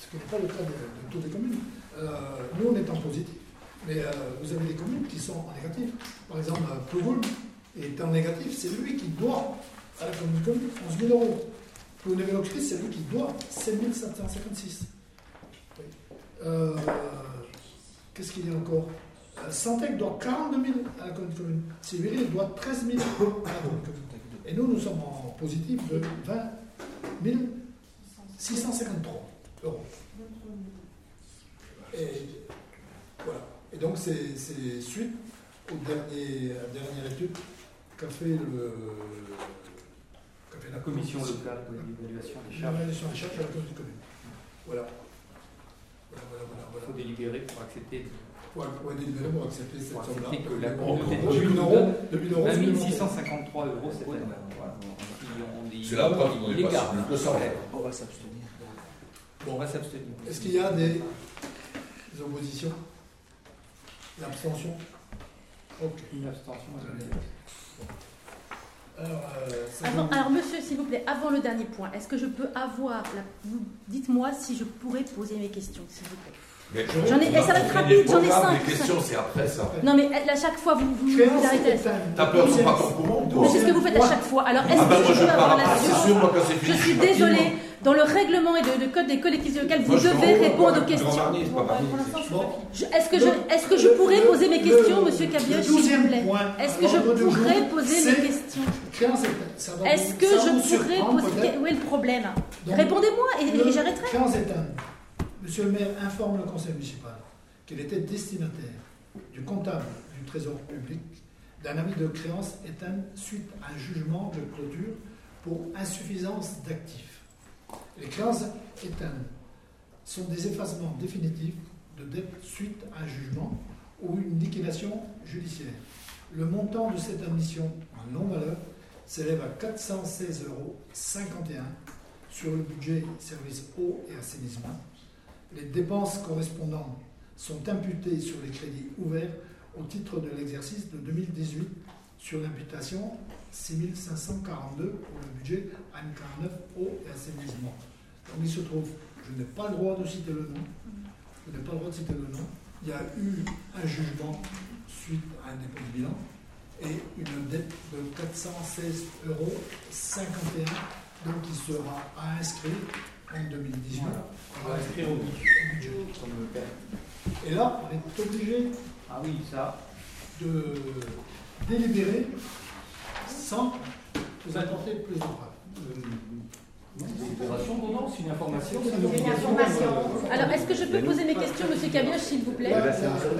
Ce qui n'est pas le cas de, de toutes les communes. Euh, nous, on est en positif. Mais euh, vous avez des communes qui sont en négatif. Par exemple, euh, Plougoul est en négatif, c'est lui qui doit à la commune commune 11 000 euros. Plougoul-Vélocris, c'est lui qui doit 7 756. Oui. Euh, Qu'est-ce qu'il y a encore? Euh, Santec doit 42 000 à la commune commune. Sibérie doit 13 000 à la commune commune. Et nous, nous sommes en positif de 20 653 euros. Et voilà. Et donc, c'est suite aux derniers, à la dernière étude qu'a fait le qu'a fait La commission locale de l'évaluation des charges. L'évaluation des charges à la commune commune. Voilà. Voilà, voilà, voilà. Il faut délibérer pour accepter. Ouais, ouais, délibérer pour accepter cette Pour somme-là. que la communauté de bon, 2000 communes euros, donne 2000 euros 20 supplémentaires. 653 euros cette année. C'est la preuve qu'on est passé plus que ça. On va s'abstenir. Bon, on va s'abstenir. Est-ce qu'il y a des, des oppositions? L'abstention Ok. Une abstention. Alors, euh, ça Avant- vous- alors, monsieur, s'il vous plaît, avant le dernier point, est-ce que je peux avoir la... vous- Dites-moi si je pourrais poser mes questions, s'il vous plaît. Mais J'en ai- on ça va être rapide, j'en ai cinq. Les questions, c'est après ça. Non, mais à chaque fois, vous, vous, arrêtez. T'as peur qu'on pas ton courant toi c'est ce que vous faites à chaque fois. Alors, est-ce Ah ben que moi je peux avoir la Je suis désolée. Dans le règlement et de code des collectivités locales, vous devez répondre aux questions. Est-ce que, je, Le- est-ce que je le- pourrais le- poser mes le- questions, monsieur le Cabioche, s'il vous plaît Est-ce que je pourrais jour, poser mes questions Est-ce que je pourrais poser... Où est le problème Répondez-moi et, et le j'arrêterai. Créance éteinte. Monsieur le maire informe le conseil municipal qu'il était destinataire du comptable du Trésor public d'un avis de créance éteint suite à un jugement de clôture pour insuffisance d'actifs. Les créances éteintes sont des effacements définitifs de dette suite à un jugement ou une liquidation judiciaire. Le montant de cette admission en non-valeur s'élève à 416,51 euros sur le budget service eau et assainissement. Les dépenses correspondantes sont imputées sur les crédits ouverts au titre de l'exercice de 2018 sur l'imputation 6542 pour le budget AM49 eau et assainissement. Donc il se trouve, je n'ai pas le droit de citer le nom, je n'ai pas le droit de citer le nom, il y a eu un jugement suite à un dépôt de bilan et une dette de 416,51 euros, donc qui sera à inscrire en 2018. On va inscrire au budget. Comme. Et là, on est obligé Ah oui, ça. de délibérer sans vous apporter plus de preuves c'est une information. Une information. Euh, Alors, est-ce que je peux poser mes questions, Monsieur Cabioche, s'il vous plaît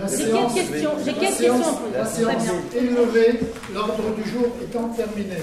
J'ai quelques questions. J'ai quelques questions. La séance est levée. L'ordre du jour étant terminé.